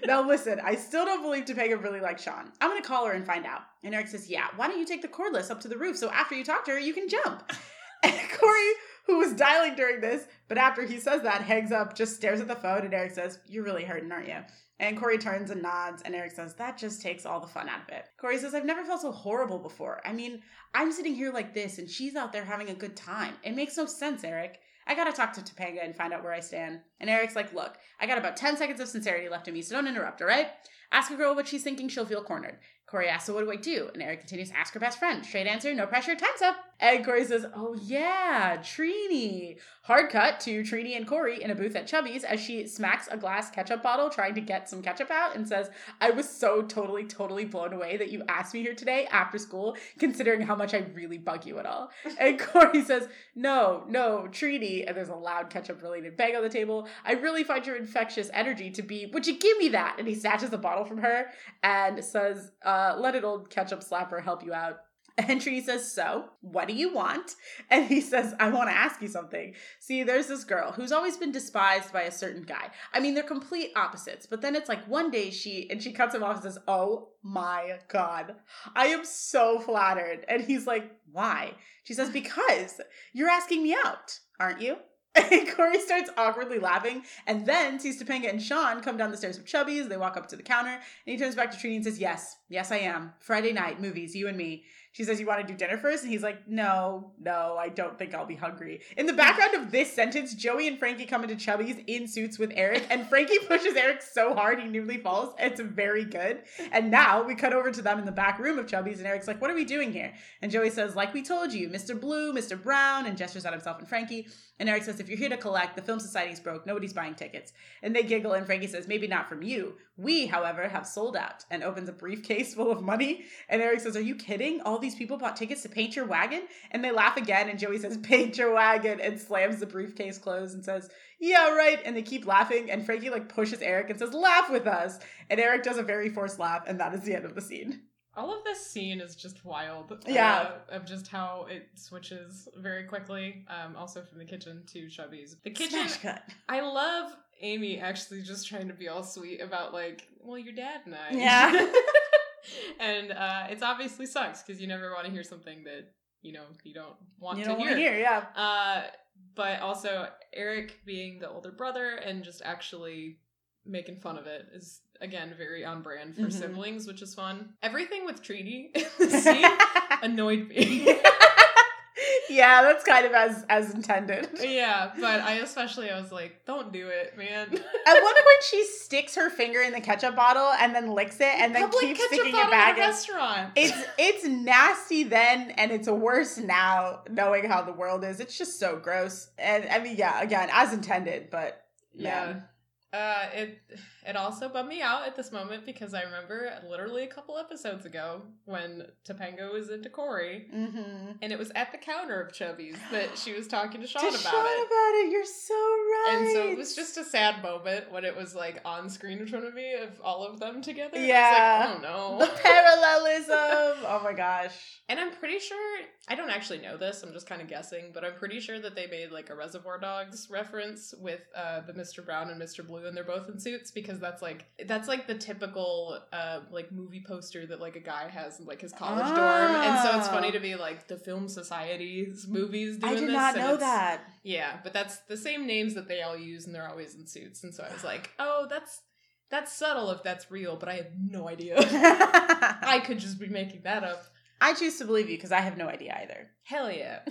now listen, I still don't believe Topanga really likes Shawn. I'm gonna call her and find out. And Eric says, Yeah, why don't you take the cordless up to the roof so after you talk to her, you can jump? And Cory, who was dialing during this, but after he says that, hangs up, just stares at the phone, and Eric says, You're really hurting, aren't you? And Cory turns and nods, and Eric says, That just takes all the fun out of it. Cory says, I've never felt so horrible before. I mean, I'm sitting here like this, and she's out there having a good time. It makes no sense, Eric. I gotta talk to Topanga and find out where I stand. And Eric's like, Look, I got about 10 seconds of sincerity left in me, so don't interrupt, all right? Ask a girl what she's thinking, she'll feel cornered. Cory asks, So what do I do? And Eric continues, Ask her best friend. Straight answer, no pressure, time's up. And Cory says, Oh yeah, Trini. Hard cut to Trini and Cory in a booth at Chubby's as she smacks a glass ketchup bottle trying to get some ketchup out and says, I was so totally, totally blown away that you asked me here today after school, considering how much I really bug you at all. And Cory says, No, no, Trini. And there's a loud ketchup related bang on the table. I really find your infectious energy to be, Would you give me that? And he snatches the bottle from her and says, uh, Uh, let an old ketchup slapper help you out. And Trini says, So, what do you want? And he says, I want to ask you something. See, there's this girl who's always been despised by a certain guy. I mean, they're complete opposites, but then it's like one day she, and she cuts him off and says, Oh my God, I am so flattered. And he's like, Why? She says, Because you're asking me out, aren't you? And Cory starts awkwardly laughing and then sees Topanga and Shawn come down the stairs of Chubby's. They walk up to the counter and he turns back to Trini and says, Yes, yes, I am. Friday night, movies, you and me. She says, You want to do dinner first? And he's like, No, no, I don't think I'll be hungry. In the background of this sentence, Joey and Frankie come into Chubby's in suits with Eric, and Frankie pushes Eric so hard he nearly falls. It's very good. And now we cut over to them in the back room of Chubby's, and Eric's like, What are we doing here? And Joey says, Like we told you, Mr. Blue, Mr. Brown, and gestures at himself and Frankie. And Eric says, If you're here to collect, the Film Society's broke. Nobody's buying tickets. And they giggle, and Frankie says, Maybe not from you. We, however, have sold out, and opens a briefcase full of money. And Eric says, Are you kidding? All these people bought tickets to paint your wagon? And they laugh again, and Joey says, Paint your wagon, and slams the briefcase closed and says, Yeah, right. And they keep laughing, and Frankie like pushes Eric and says, Laugh with us. And Eric does a very forced laugh, and that is the end of the scene. All of this scene is just wild. Yeah. uh, of just how it switches very quickly. Um, also from the kitchen to Chubby's. The kitchen. Smash cut. I love Amy actually just trying to be all sweet about like, well, your dad and I. Yeah. and uh, it's obviously sucks because you never want to hear something that you know you don't want You to don't hear. hear, yeah. Uh, but also Eric being the older brother and just actually making fun of it is again very on brand for Mhm. siblings, which is fun. Everything with Trini in the scene annoyed me. yeah, that's kind of as as intended. yeah, but I especially I was like, don't do it, man. At one point, she sticks her finger in the ketchup bottle and then licks it, and then Public keeps sticking it back. in a restaurant. It's it's nasty then, and it's worse now, knowing how the world is. It's just so gross. And I mean, yeah, again, as intended, but Yeah. man. Uh, it it also bummed me out at this moment because I remember literally a couple episodes ago when Topanga was into Cory, Mm-hmm. and it was at the counter of Chubby's that she was talking to Shawn to about Shawn it. about it. You're so right. And so it was just a sad moment when it was like on screen in front of me of all of them together. Yeah. I like, oh the parallelism. oh my gosh. And I'm pretty sure I don't actually know this. I'm just kind of guessing, but I'm pretty sure that they made like a Reservoir Dogs reference with uh, the Mr. Brown and Mr. Blue, and they're both in suits because that's like that's like the typical uh, like movie poster that like a guy has in like his college dorm. And so it's funny Oh. to be like the Film Society's movies doing I did this. not know that. Yeah, but that's the same names that they all use, and they're always in suits. And so I was like, oh, that's that's subtle if that's real, but I have no idea. I could just be making that up. I choose to believe you because I have no idea either. Hell yeah.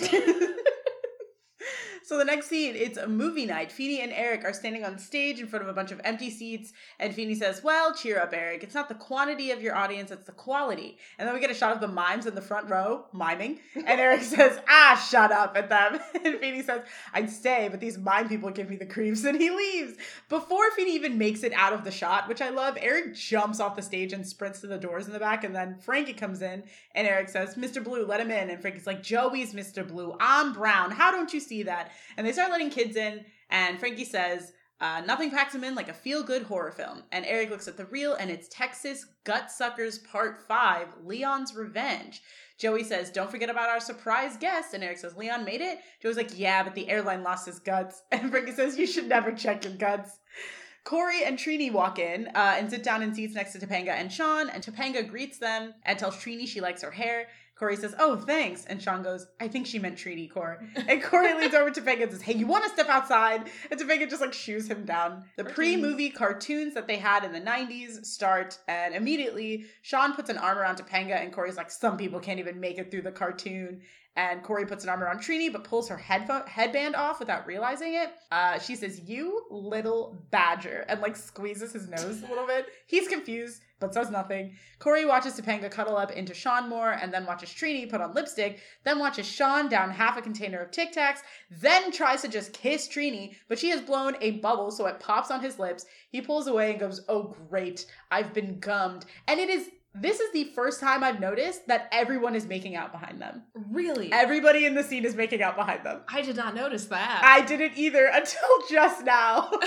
So the next scene, it's a movie night. Feeny and Eric are standing on stage in front of a bunch of empty seats, and Feeny says, Well, cheer up, Eric. It's not the quantity of your audience, it's the quality. And then we get a shot of the mimes in the front row, miming, and Eric says, Ah, shut up at them. And Feeny says, I'd stay, but these mime people give me the creeps, and he leaves. Before Feeny even makes it out of the shot, which I love, Eric jumps off the stage and sprints to the doors in the back, and then Frankie comes in, and Eric says, Mr. Blue, let him in. And Frankie's like, Joey's Mr. Blue. I'm brown. How don't you see that? And they start letting kids in, and Frankie says, uh, nothing packs him in like a feel good horror film. And Eric looks at the reel, and it's Texas Gutsuckers Part 5 Leon's Revenge. Joey says, Don't forget about our surprise guest. And Eric says, Leon made it? Joey's like, Yeah, but the airline lost his guts. And Frankie says, You should never check your guts. Cory and Trini walk in uh, and sit down in seats next to Topanga and Shawn, and Topanga greets them and tells Trini she likes her hair. Cory says, Oh, thanks. And Shawn goes, I think she meant Trini, Cory. And Cory leans over to Topanga and says, Hey, you want to step outside? And Topanga just like shoos him down. The pre movie cartoons that they had in the 90s start, and immediately Shawn puts an arm around Topanga, and Cory's like, Some people can't even make it through the cartoon. And Cory puts an arm around Trini, but pulls her headphone headband off without realizing it. Uh, she says, "You little badger," and like squeezes his nose a little bit. He's confused, but says nothing. Cory watches Topanga cuddle up into Shawn more, and then watches Trini put on lipstick. Then watches Shawn down half a container of Tic Tacs. Then tries to just kiss Trini, but she has blown a bubble, so it pops on his lips. He pulls away and goes, "Oh great, I've been gummed," and it is this is the first time I've noticed that everyone is making out behind them. Really? Everybody in the scene is making out behind them. I did not notice that. I didn't either until just now.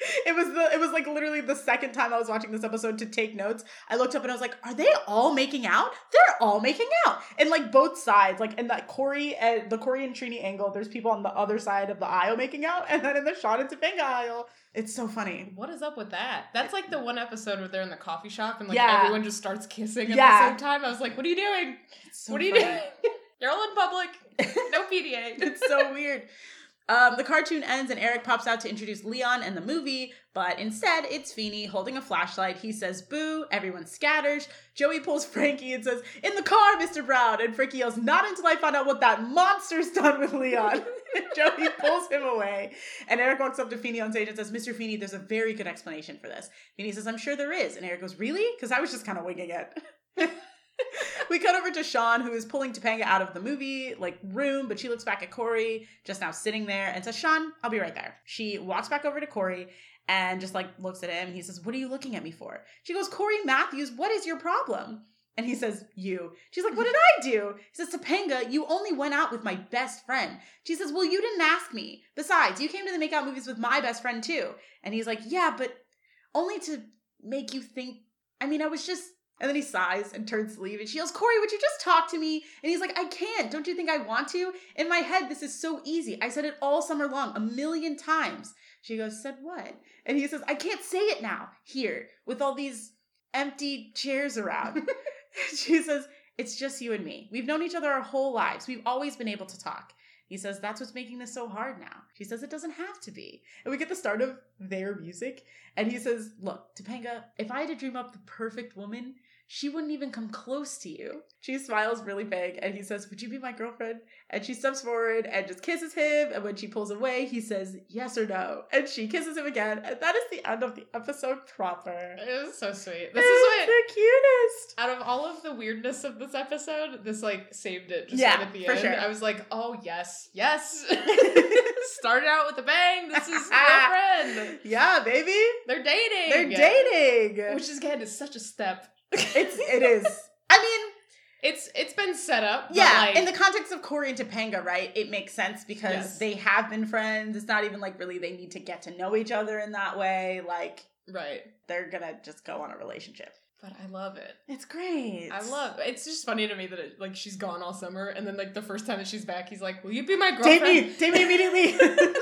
it was the it was like literally the second time I was watching this episode to take notes. I looked up and I was like, "Are they all making out? They're all making out!" And like both sides, like in that Cory and the Cory and Trini angle, there's people on the other side of the aisle making out, and then in the Shawn and Topanga aisle, it's so funny. What is up with that? That's like the one episode where they're in the coffee shop and like Yeah. everyone just starts kissing at Yeah. the same time. I was like, what are you doing? So what are you doing? You're all in public. No PDA. it's so weird. Um, the cartoon ends and Eric pops out to introduce Leon and the movie, but instead it's Feeny holding a flashlight. He says, Boo, everyone scatters. Joey pulls Frankie and says, In the car, Mr. Brown. And Frankie yells, Not until I find out what that monster's done with Leon. Joey pulls him away. And Eric walks up to Feeny on stage and says, Mr. Feeny, there's a very good explanation for this. Feeny says, I'm sure there is. And Eric goes, Really? Because I was just kind of winging it. We cut over to Shawn, who is pulling Topanga out of the movie like room, but she looks back at Cory, just now sitting there, and says, "Shawn, I'll be right there." She walks back over to Cory and just like looks at him. He says, "What are you looking at me for?" She goes, "Cory Matthews, what is your problem?" And he says, You. She's like, What did I do? He says, Topanga, you only went out with my best friend. She says, Well, you didn't ask me. Besides, you came to the makeout movies with my best friend too. And he's like, Yeah, but only to make you think. I mean, I was just. And then he sighs and turns to leave. And she yells, Cory, would you just talk to me? And he's like, I can't. Don't you think I want to? In my head, this is so easy. I said it all summer long, a million times. She goes, Said what? And he says, I can't say it now, here, with all these empty chairs around. she says, It's just you and me. We've known each other our whole lives. We've always been able to talk. He says, That's what's making this so hard now. She says, It doesn't have to be. And we get the start of their music. And he says, Look, Topanga, if I had to dream up the perfect woman, she wouldn't even come close to you. She smiles really big and he says, Would you be my girlfriend? And she steps forward and just kisses him. And when she pulls away, he says, Yes or no. And she kisses him again. And that is the end of the episode proper. It was so sweet. This This is what the cutest. out of all of the weirdness of this episode, this like saved it just Yeah, right at the for end. sure. I was like, oh yes, yes. Started out with a bang. This is girlfriend. Yeah, baby. They're dating. They're dating. Which is again is such a step. It's it is. I mean, It's it's been set up. yeah, like, in the context of Cory and Topanga, right? It makes sense because Yes. they have been friends. It's not even like really they need to get to know each other in that way. Like right. they're gonna just go on a relationship. But I love it. It's great. I love It. it's just funny to me that it, like she's gone all summer and then like the first time that she's back he's like will you be my girlfriend Date me, date me immediately.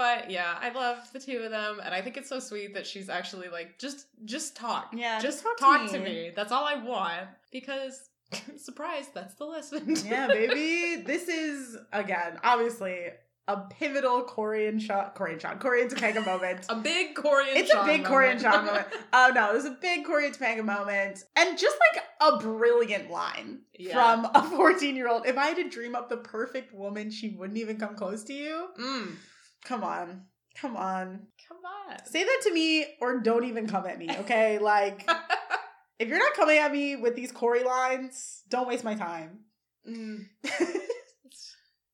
but yeah I love the two of them and I think it's so sweet that she's actually like just just talk Yeah, just talk, talk to, to me. me. that's all I want because surprise that's the lesson yeah, baby. This is again, obviously a pivotal Cory and Shawn, Cory and Shawn, Cory and Topanga moment. A big Cory and It's Shawn a big Cory and moment. Shawn moment. Oh no, it was a big Cory and Topanga moment. And just like a brilliant line Yeah. from a 14 year old. If I had to dream up the perfect woman, she wouldn't even come close to you. Mm, Come on. Come on. come on. Say that to me or don't even come at me, okay? Like, if you're not coming at me with these Cory lines, don't waste my time. Mm,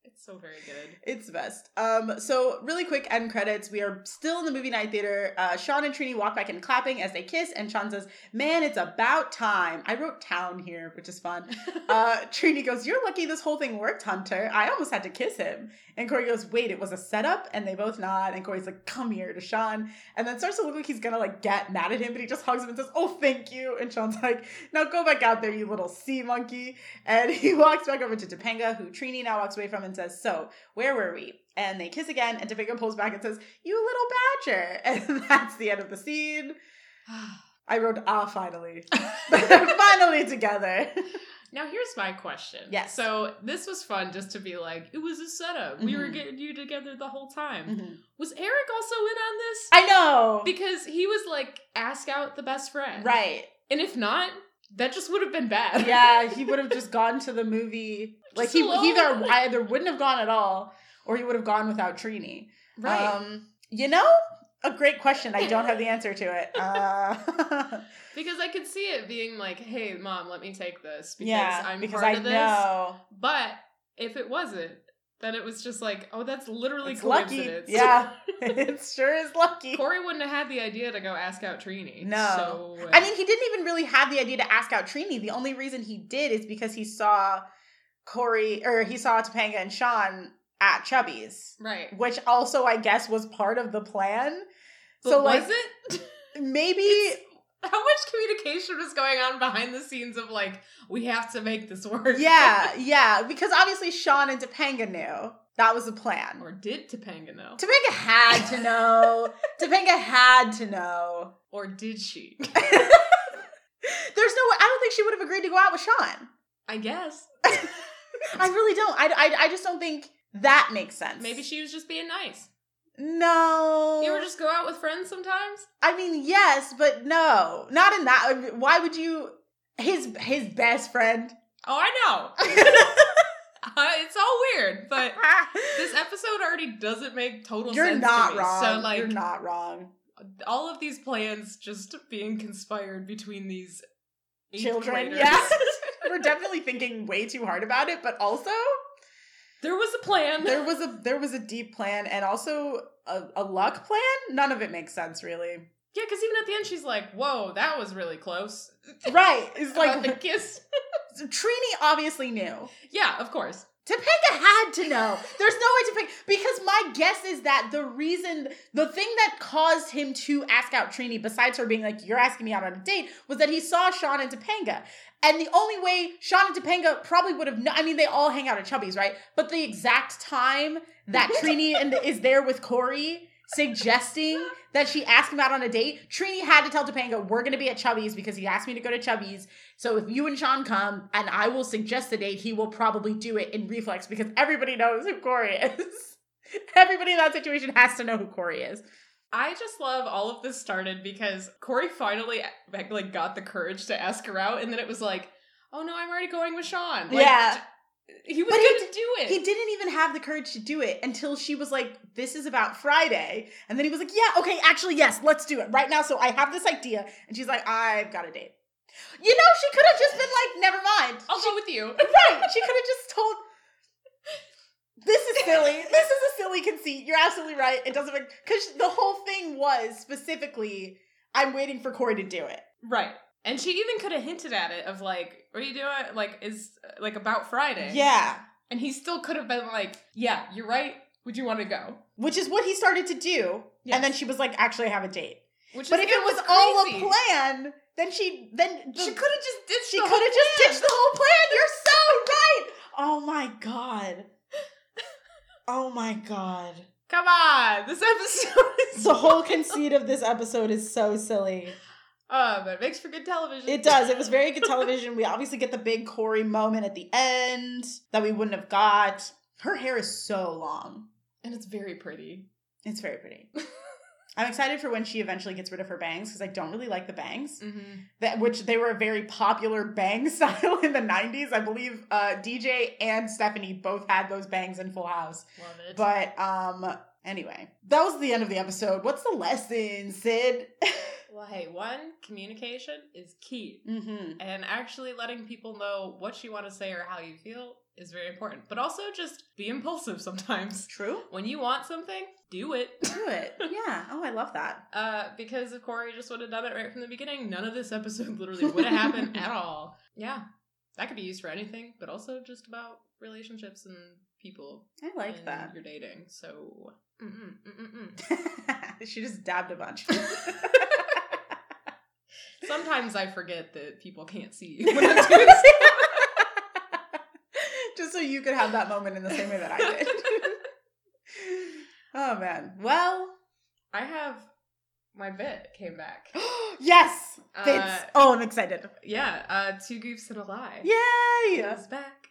it's, so very good. It's the best. Um, so really quick end credits. We are still in the movie night theater. Uh, Shawn and Trini walk back in clapping as they kiss, and Shawn says, "Man, it's about time." I wrote "town" here, which is fun. Uh, Trini goes, "You're lucky this whole thing worked, Hunter. I almost had to kiss him." And Cory goes, "Wait, it was a setup?" And they both nod. And Cory's like, "Come here," to Shawn, and then starts to look like he's gonna like get mad at him, but he just hugs him and says, "Oh, thank you." And Shawn's like, "Now go back out there, you little sea monkey." And he walks back over to Topanga, who Trini now walks away from, and says, "So, where were we?" And they kiss again, and Topanga pulls back and says, "You little badger," and that's the end of the scene. I wrote, "Ah, finally, finally together." Now here's my question. Yes. So this was fun just to be like, it was a setup. We were Mhm. getting you together the whole time. Mhm. Was Eric also in on this? I know, because he was like, ask out the best friend. right? And if not, that just would have been bad. Yeah, he would have just gone to the movie. Like he, he either either wouldn't have gone at all, or he would have gone without Trini. Right. Um, you know, a great question. I don't have the answer to it. Uh, because I could see it being like, hey, mom, let me take this because yeah, I'm because part I of this. know But if it wasn't, then it was just like, oh, that's literally it's lucky. coincidence. Yeah, it sure is lucky. Cory wouldn't have had the idea to go ask out Trini. No. So, I mean, he didn't even really have the idea to ask out Trini. The only reason he did is because he saw Cory or he saw Topanga and Shawn at Chubby's, right. which also I guess was part of the plan. But so was like it? maybe How much communication was going on behind the scenes of like, we have to make this work? yeah, yeah, because obviously Shawn and Topanga knew that was the plan. Or did Topanga know? Topanga had to know. Topanga had to know. Or did she? There's no way. I don't think she would have agreed to go out with Shawn. I guess. I really don't. I, I, I just don't think that makes sense. Maybe she was just being nice. No. You ever just go out with friends sometimes? I mean, yes, but no, not in that. Why would you? His his best friend. Oh, I know. Uh, it's all weird, but this episode already doesn't make total You're sense not to me. wrong. So like You're not wrong. all of these plans just being conspired between these Children, Yes. yeah. We're definitely thinking way too hard about it, but also there was a plan. there was a there was a deep plan and also a, a luck plan. None of it makes sense, really. yeah, because even at the end, she's like, "Whoa, that was really close." Right? It's like the kiss. Trini obviously knew. yeah, of course. Topanga had to know. There's no way to pick because my guess is that the reason, the thing that caused him to ask out Trini, besides her being like, "You're asking me out on a date," was that he saw Shawn and Topanga, and the only way Shawn and Topanga probably would have. kno- I mean, they all hang out at Chubby's, right? But the exact time that Trini and is there with Cory. Suggesting that she ask him out on a date, Trini had to tell Topanga, "We're going to be at Chubby's because he asked me to go to Chubby's. So if you and Shawn come and I will suggest the date, he will probably do it in reflex because everybody knows who Cory is. everybody in that situation has to know who Cory is. I just love all of this started because Cory finally like got the courage to ask her out, and then it was like, "Oh no, I'm already going with Shawn." Like, Yeah. he was But he gonna do it. He didn't even have the courage to do it until she was like, This is about Friday. And then he was like, Yeah, okay, actually, yes, let's do it right now. So I have this idea. And she's like, I've got a date. You know, she could have just been like, Never mind. I'll She- go with you. Right. She could have just told. This is silly. This is a silly conceit. You're absolutely right. It doesn't make because the whole thing was specifically, I'm waiting for Cory to do it. Right. And she even could have hinted at it of like, "What are you doing?" Like, is like about Friday. Yeah. And he still could have been like, "Yeah, you're right. Would you want to go?" Which is what he started to do. Yes. And then she was like, actually, I have a date. Which But is- if it was was all a plan, then she then she could have just ditched. she could have just ditched the whole plan. You're so right. Oh my god. Oh my god. Come on, this episode is The whole conceit of this episode is so silly. Uh, but it makes for good television. It does. It was very good television. We obviously get the big Cory moment at the end that we wouldn't have got. Her hair is so long. And it's very pretty. It's very pretty. I'm excited for when she eventually gets rid of her bangs because I don't really like the bangs. Mm-hmm. That which they were a very popular bang style in the 90s. I believe uh, DJ and Stephanie both had those bangs in Full House. Love it. But um anyway, that was the end of the episode. What's the lesson, Sid? well, hey, one, communication is key. mm-hmm. And actually letting people know what you want to say or how you feel is very important. But also just be impulsive sometimes. True. When you want something, do it. Do it. Yeah. Oh, I love that. Uh, because if Cory just would have done it right from the beginning, none of this episode literally would have happened at all. Yeah. That could be used for anything, but also just about relationships and people. I like that. You're dating. So, mm-mm, she just dabbed a bunch. sometimes I forget that people can't see when I'm doing just so you could have that moment in the same way that I did. oh man. Well, I have my bit came back. yes. Uh, oh, I'm excited. Yeah, uh, two goofs and a lie. Yay! Is back.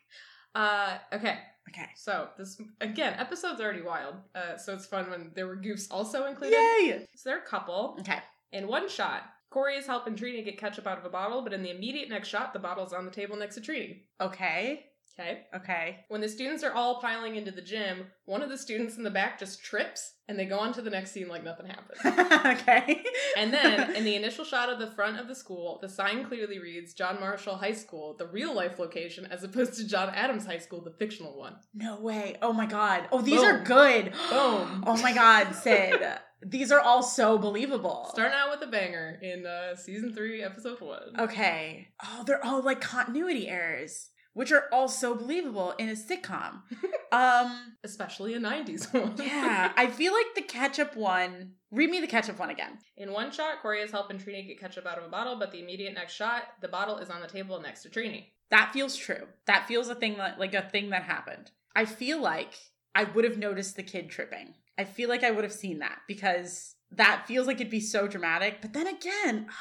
Uh, okay. Okay. So this again, episode's already wild. Uh, so it's fun when there were goofs also included. Yay! So they're a couple. Okay. In one shot, Cory is helping Trini get ketchup out of a bottle, but in the immediate next shot, the bottle's on the table next to Trini. Okay. Okay. Okay. When the students are all piling into the gym, one of the students in the back just trips, and they go on to the next scene like nothing happened. okay. And then, in the initial shot of the front of the school, the sign clearly reads John Marshall High School, the real life location, as opposed to John Adams High School, the fictional one. no way. Oh my god. Oh, these are good. Boom. Oh my god, Sid. these are all so believable. Starting out with a banger in uh, season three, episode one. Okay. Oh, they're all like continuity errors, which are all so believable in a sitcom. um, Especially a 90s one. yeah, I feel like the ketchup one. Read me the ketchup one again. In one shot, Cory is helping Trini get ketchup out of a bottle, but the immediate next shot, the bottle is on the table next to Trini. That feels true. That feels a thing that like a thing that happened. I feel like I would have noticed the kid tripping. I feel like I would have seen that because that feels like it'd be so dramatic. But then again, oh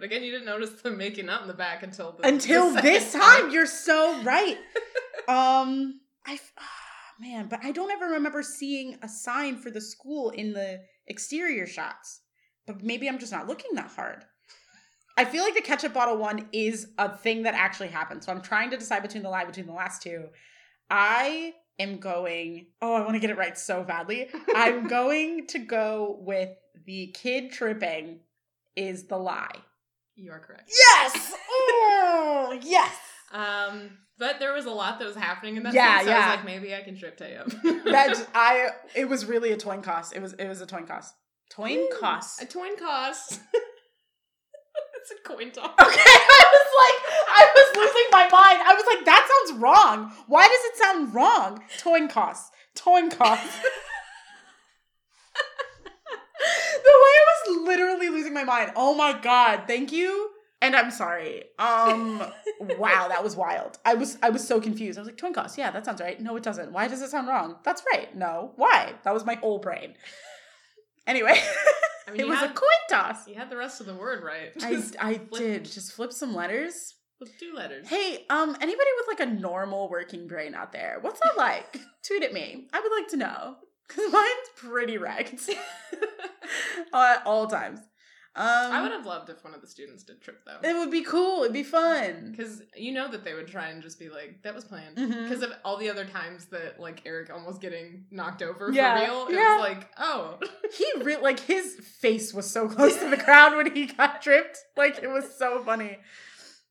But again, you didn't notice them making out in the back until the, until the this second time, you're so right. um, I ah, man, but I don't ever remember seeing a sign for the school in the exterior shots. But maybe I'm just not looking that hard. I feel like the ketchup bottle one is a thing that actually happened. So I'm trying to decide between the lie between the last two. I am going, oh, I want to get it right so badly. I'm going to go with the kid tripping is the lie. You are correct. Yes! Oh, yes! Um, but there was a lot that was happening in that Yeah, scene, so I yeah. was like, maybe I can trip Teo. That I it was really a toin cost. It was it was a toin cost. Toin Ooh, cost. A coin cost. it's a coin toss. Okay, I was like, I was losing my mind. I was like, that sounds wrong. Why does it sound wrong? Toin cost. Toin cost. the way I was literally losing my mind. Oh my god, thank you. And I'm sorry. Um wow, that was wild. I was I was so confused. I was like, twin cost, yeah, that sounds right. No, it doesn't. Why does it sound wrong? That's right. No. Why? That was my whole brain. Anyway, I mean, it was had, a coin toss. You had the rest of the word right. I, Just I flip- did just flip some letters. with two letters. Hey, um, anybody with like a normal working brain out there, what's that like? Tweet at me. I would like to know because mine's pretty wrecked at all times. Um, I would have loved if one of the students did trip though. It would be cool. It'd be fun. Because you know that they would try and just be like, that was planned. Because of all the other times that like Eric almost getting knocked over Yeah, for real, it yeah. was like, oh, He re- like his face was so close to the ground when he got tripped. Like it was so funny.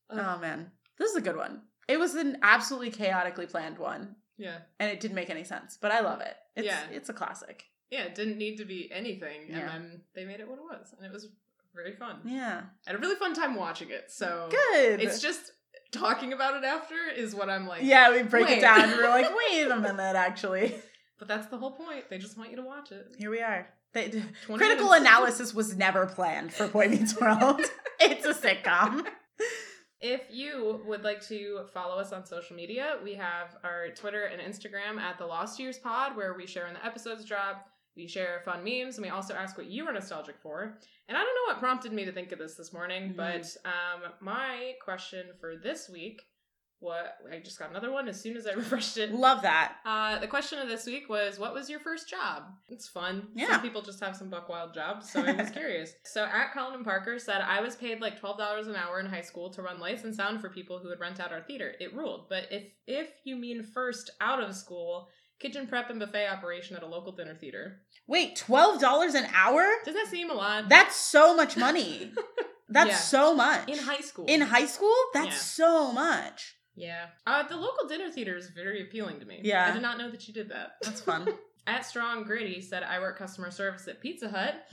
Oh man, this is a good one. It was an absolutely chaotically planned one, yeah, and it didn't make any sense. But I love it. It's, Yeah. it's a classic. yeah. It didn't need to be anything, and Yeah. then they made it what it was, and it was very fun. Yeah, I had a really fun time watching it. So good. it's just talking about it after is what I'm like. Yeah, we break Wait. it down and we're like, wait a minute, actually. But that's the whole point. They just want you to watch it. Here we are. They, critical minutes. analysis was never planned for Boy Meets World. it's a sitcom. If you would like to follow us on social media, we have our Twitter and Instagram at the Lost Years Pod, where we share when the episodes drop. We share fun memes, and we also ask what you are nostalgic for. And I don't know what prompted me to think of this this morning, Mhm. but um, my question for this week What I just got another one as soon as I refreshed it. Love that. Uh, the question of this week was, "What was your first job?" It's fun. Yeah. Some people just have some buck wild jobs, so I was curious. So at Colin and Parker said, "I was paid like twelve dollars an hour in high school to run lights and sound for people who would rent out our theater. It ruled. But if if you mean first out of school, kitchen prep and buffet operation at a local dinner theater. Wait, twelve dollars an hour? Does that seem a lot? That's so much money. That's Yeah. so much. in high school. In high school? That's Yeah. so much. Yeah. Uh, the local dinner theater is very appealing to me. Yeah. I did not know that you did that. That's fun. At Strong Gritty said, "I work customer service at Pizza Hut.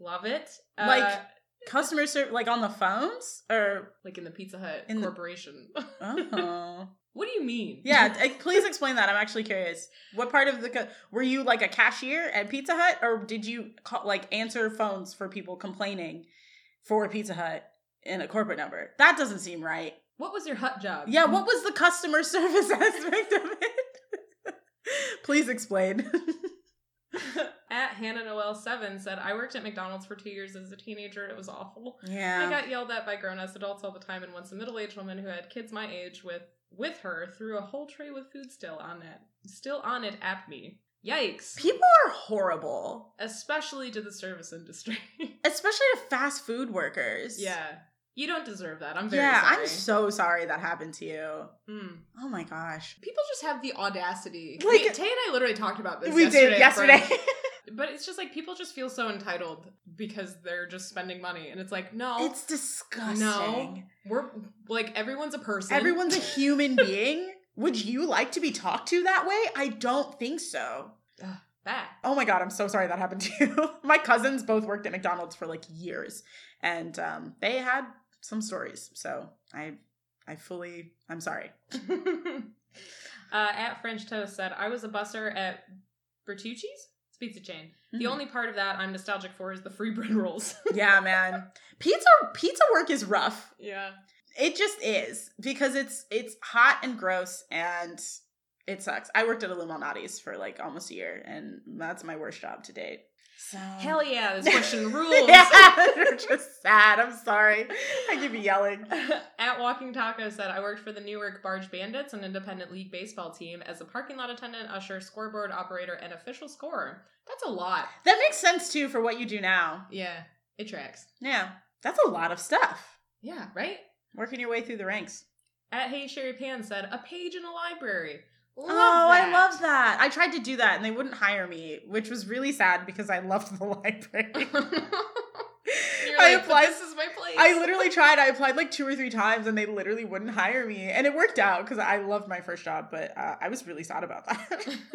Love it. Like- Uh, Customer service, like on the phones, or like in the Pizza Hut In the- corporation. oh, what do you mean? yeah. eh, Please explain that. I'm actually curious. What part of the co- were you like a cashier at Pizza Hut, or did you call, like answer phones for people complaining for Pizza Hut in a corporate number? That doesn't seem right. What was your hut job? Yeah, what was the customer service aspect of it? Please explain. At Hannah Noel Seven said, "I worked at McDonald's for two years as a teenager. It was awful. Yeah, I got yelled at by grown ass adults all the time, and once a middle aged woman who had kids my age with with her threw a whole tray with food still on it, still on it at me. Yikes! People are horrible, Especially to the service industry. especially to fast food workers. yeah, you don't deserve that. I'm very Yeah, sorry. I'm so sorry that happened to you. Mm. Oh my gosh. People just have the audacity. Like- We- Tay and I literally talked about this. we yesterday did yesterday. But it's just like people just feel so entitled because they're just spending money, and it's like, no, it's disgusting. No. we're like everyone's a person. Everyone's a human being. Would you like to be talked to that way? I don't think so. bad. Oh my god, I'm so sorry that happened to you. my cousins both worked at McDonald's for like years, and um, they had some stories. So I, I fully, I'm sorry. uh, at French Toast said, I was a busser at Bertucci's. It's a pizza chain. The Mhm. only part of that I'm nostalgic for is the free bread rolls. yeah, man, pizza pizza work is rough. yeah. It just is because it's it's hot and gross and it sucks. I worked at Illuminati's for like almost a year, and that's my worst job to date. So Hell yeah, this question rules. yeah, they're just sad. I'm sorry. I keep yelling. At Walking Taco said, I worked for the Newark Barge Bandits, an independent league baseball team, as a parking lot attendant, usher, scoreboard operator, and official scorer. That's a lot. That makes sense too for what you do now. Yeah, it tracks. Yeah, that's a lot of stuff. Yeah, right? Working your way through the ranks. At Hey Sherry Pan said, a page in a library. Love oh, that. I love that. I tried to do that and they wouldn't hire me, which was really sad because I loved the library. I like, "But applied- this is my place. I literally tried. I applied like two or three times and they literally wouldn't hire me. And it worked out because I loved my first job, but uh, I was really sad about that.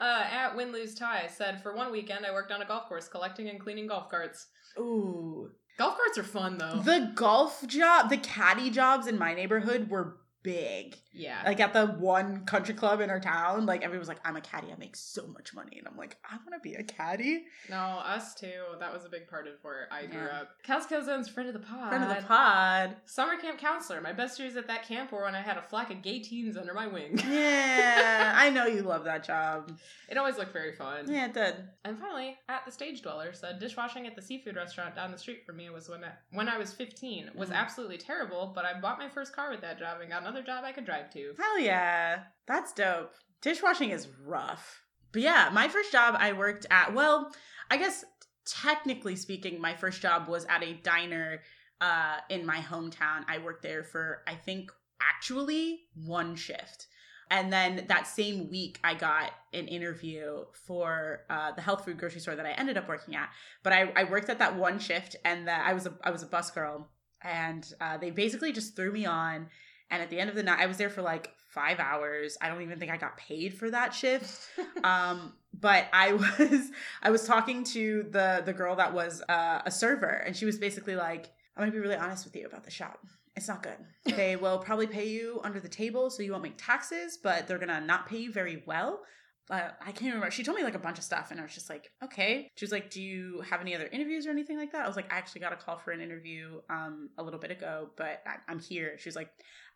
uh, at Win Lose Tie said, for one weekend I worked on a golf course collecting and cleaning golf carts. Ooh. Golf carts are fun though. The golf job, the caddy jobs in my neighborhood were big. Yeah. Like at the one country club in our town, like everyone was like, I'm a caddy, I make so much money. And I'm like, I want to be a caddy. no, us too. That was a big part of where I grew Yeah. up. Kels Calzone's friend of the pod. Friend of the pod. Summer camp counselor. My best years at that camp were when I had a flock of gay teens under my wing. Yeah, I know you love that job. It always looked very fun. Yeah, it did. And finally, at the stage dweller said dishwashing at the seafood restaurant down the street from me was when I, when I was 15 was Mhm. absolutely terrible, but I bought my first car with that job and got another job I could drive to. Hell yeah. That's dope. Dishwashing is rough. But yeah, my first job I worked at, well, I guess technically speaking, my first job was at a diner uh, in my hometown. I worked there for, I think, actually one shift. And then that same week, I got an interview for uh, the health food grocery store that I ended up working at. But I, I worked at that one shift, and that I was a I was a bus girl, and uh, they basically just threw me on. And at the end of the night, I was there for like five hours. I don't even think I got paid for that shift. um, but I was I was talking to the the girl that was uh, a server, and she was basically like, "I'm gonna be really honest with you about the shop. It's not good. They will probably pay you under the table, so you won't make taxes, but they're gonna not pay you very well." Uh, I can't remember. She told me like a bunch of stuff, and I was just like, okay. She was like, "Do you have any other interviews or anything like that?" I was like, "I actually got a call for an interview um a little bit ago, but I- I'm here." She was like,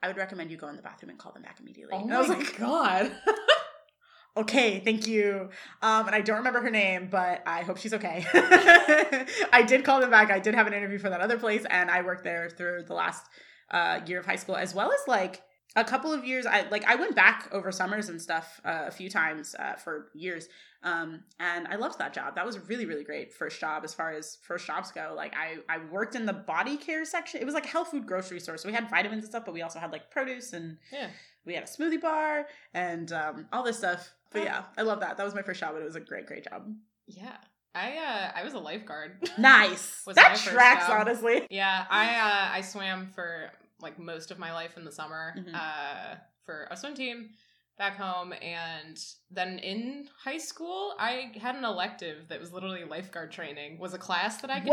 "I would recommend you go in the bathroom and call them back immediately." Oh and I was my like, god. okay, thank you. Um, and I don't remember her name, but I hope she's okay. I did call them back. I did have an interview for that other place, and I worked there through the last uh, year of high school, as well as like a couple of years. I like I went back over summers and stuff uh, a few times uh, for years, um, and I loved that job. That was a really really great first job as far as first jobs go. Like I I worked in the body care section. It was like health food grocery store, so we had vitamins and stuff, but we also had like produce and Yeah. we had a smoothie bar and um, all this stuff. But yeah, I love that. That was my first job, and it was a great great job. Yeah. I uh I was a lifeguard. Nice. Was that tracks, honestly. yeah, I uh I swam for like most of my life in the summer Mhm. uh for a swim team back home and then in high school I had an elective that was literally lifeguard training was a class that I could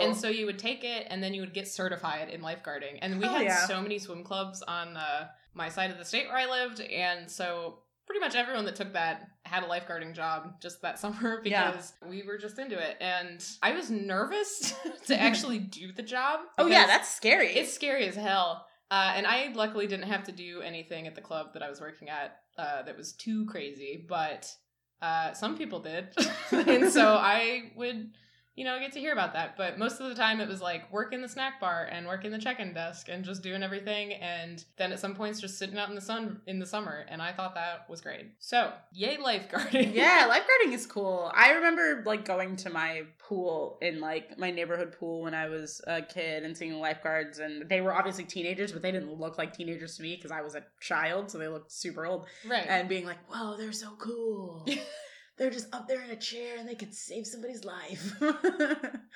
take And so you would take it and then you would get certified in lifeguarding. And we Oh, had yeah. so many swim clubs on uh, my side of the state where I lived. And so pretty much everyone that took that had a lifeguarding job just that summer Yeah. because we were just into it. And I was nervous to actually do the job. oh yeah, that's scary. it's scary as hell. Uh, and I luckily didn't have to do anything at the club that I was working at uh, that was too crazy, but uh, some people did. and so I would, you know, I get to hear about that. But most of the time it was like work in the snack bar and work in the check in desk and just doing everything. And then at some points just sitting out in the sun in the summer. And I thought that was great. So, yay, lifeguarding. yeah, lifeguarding is cool. I remember like going to my pool in like my neighborhood pool when I was a kid and seeing the lifeguards, and they were obviously teenagers, but they didn't look like teenagers to me because I was a child, so they looked super old. right. And being like, "Whoa, they're so cool." They're just up there in a chair and they could save somebody's life.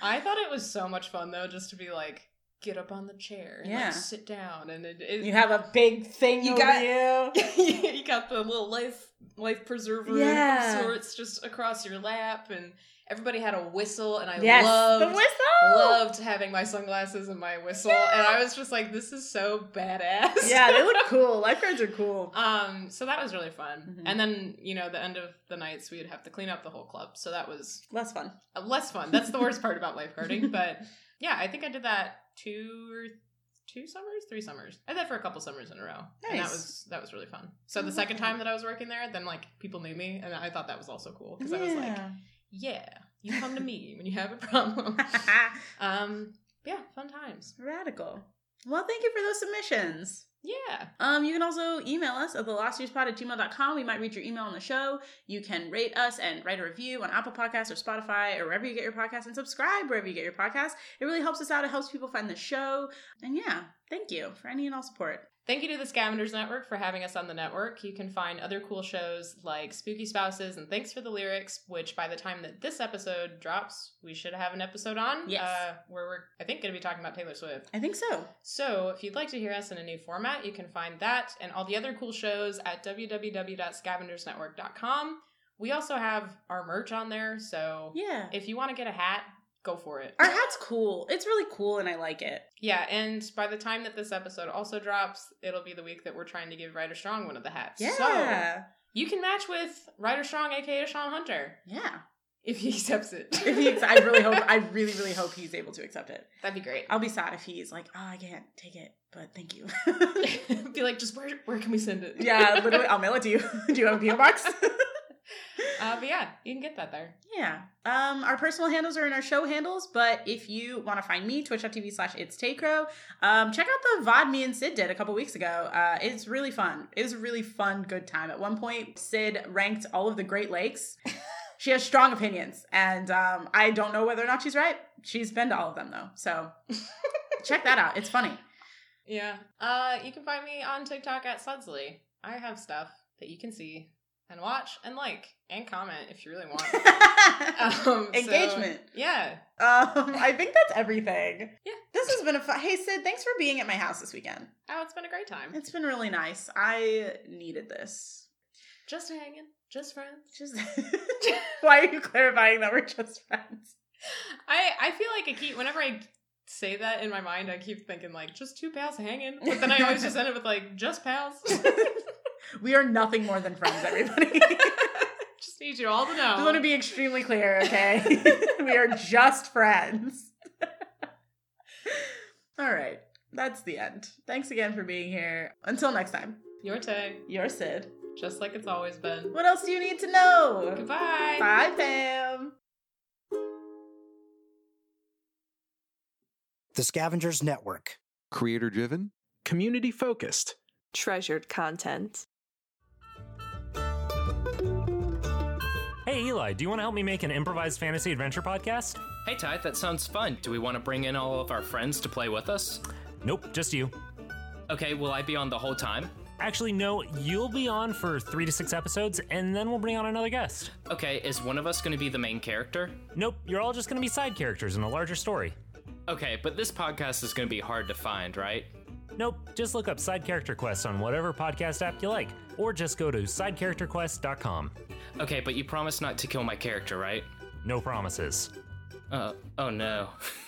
I thought it was so much fun though, just to be like, get up on the chair and Yeah. like sit down and it, it you have a big thing You got- you. you got the little life life preserver Yeah. of sorts just across your lap and everybody had a whistle and I yes, loved the whistle. Loved having my sunglasses and my whistle and I was just like this is so badass. Yeah, they look cool. Lifeguards are cool. um so that was really fun. Mhm. And then, you know, the end of the nights we'd have to clean up the whole club. So that was Less fun. uh, less fun. That's the worst part about lifeguarding, but yeah, I think I did that two or two summers, three summers. I did that for a couple summers in a row, and that was that was really fun. So Oh, the second time that I was working there, then like people knew me, and I thought that was also cool because I was like, yeah, you come to me when you have a problem. um, yeah, fun times. Radical. Well, thank you for those submissions. Yeah, Um, you can also email us at thelostyearspod at gmail.com. We might read your email on the show. You can rate us and write a review on Apple Podcasts or Spotify or wherever you get your podcast and subscribe wherever you get your podcast. It really helps us out. It helps people find the show. And yeah, thank you for any and all support. Thank you to the Scavengers Network for having us on the network. You can find other cool shows like Spooky Spouses and Thanks for the Lyrics, which by the time that this episode drops, we should have an episode on. Yes. Uh, where we're, I think, going to be talking about Taylor Swift. I think so. So if you'd like to hear us in a new format, you can find that and all the other cool shows at www.scavengersnetwork.com. We also have our merch on there, so Yeah. if you want to get a hat, go for it. Our hat's cool. It's really cool and I like it. Yeah, and by the time that this episode also drops, it'll be the week that we're trying to give Ryder Strong one of the hats. So Yeah. you can match with Ryder Strong, aka Shawn Hunter, yeah. if he accepts it. If he, I really hope, I really, really hope he's able to accept it. That'd be great. I'll be sad if he's like, oh, I can't take it, but thank you. be like, just where where can we send it? yeah, literally, I'll mail it to you. Do you have a PO box? Uh, but yeah, you can get that there. yeah. Um, our personal handles are in our show handles, but if you want to find me, twitch.tv slash it's Taycrow, um, check out the VOD me and Sid did a couple weeks ago. Uh, it's really fun. It was a really fun, good time. At one point, Sid ranked all of the Great Lakes. she has strong opinions, and um, I don't know whether or not she's right. She's been to all of them, though. So check that out. It's funny. Yeah. Uh, you can find me on TikTok at Sudsley. I have stuff that you can see and watch and like and comment if you really want. Um, so- Engagement. yeah. Um, I think that's everything. Yeah. This has been a fun. Hey, Sid, thanks for being at my house this weekend. Oh, it's been a great time. It's been really nice. I needed this. Just hanging, just friends. Just why are you clarifying that we're just friends? I I feel like I keep whenever I say that in my mind, I keep thinking like just two pals hanging, but then I always just end up with like just pals. We are nothing more than friends, everybody. just need you all to know. Just want to be extremely clear, okay? we are just friends. All right, that's the end. Thanks again for being here. Until next time, Your Tay, you're Sid. just like it's always been. What else do you need to know? Goodbye. Bye, Pam. The Scavengers Network. Creator driven? Community focused. Treasured content. Eli, do you want to help me make an improvised fantasy adventure podcast? Hey Ty, that sounds fun. Do we want to bring in all of our friends to play with us? Nope, just you. Okay, will I be on the whole time? Actually, no, you'll be on for three to six episodes, and then we'll bring on another guest. Okay, is one of us going to be the main character? Nope, you're all just going to be side characters in a larger story. Okay, but this podcast is going to be hard to find, right? Nope, just look up Side Character Quest on whatever podcast app you like, or just go to sidecharacterquest.com. Okay, but you promised not to kill my character, right? No promises. Uh, oh no.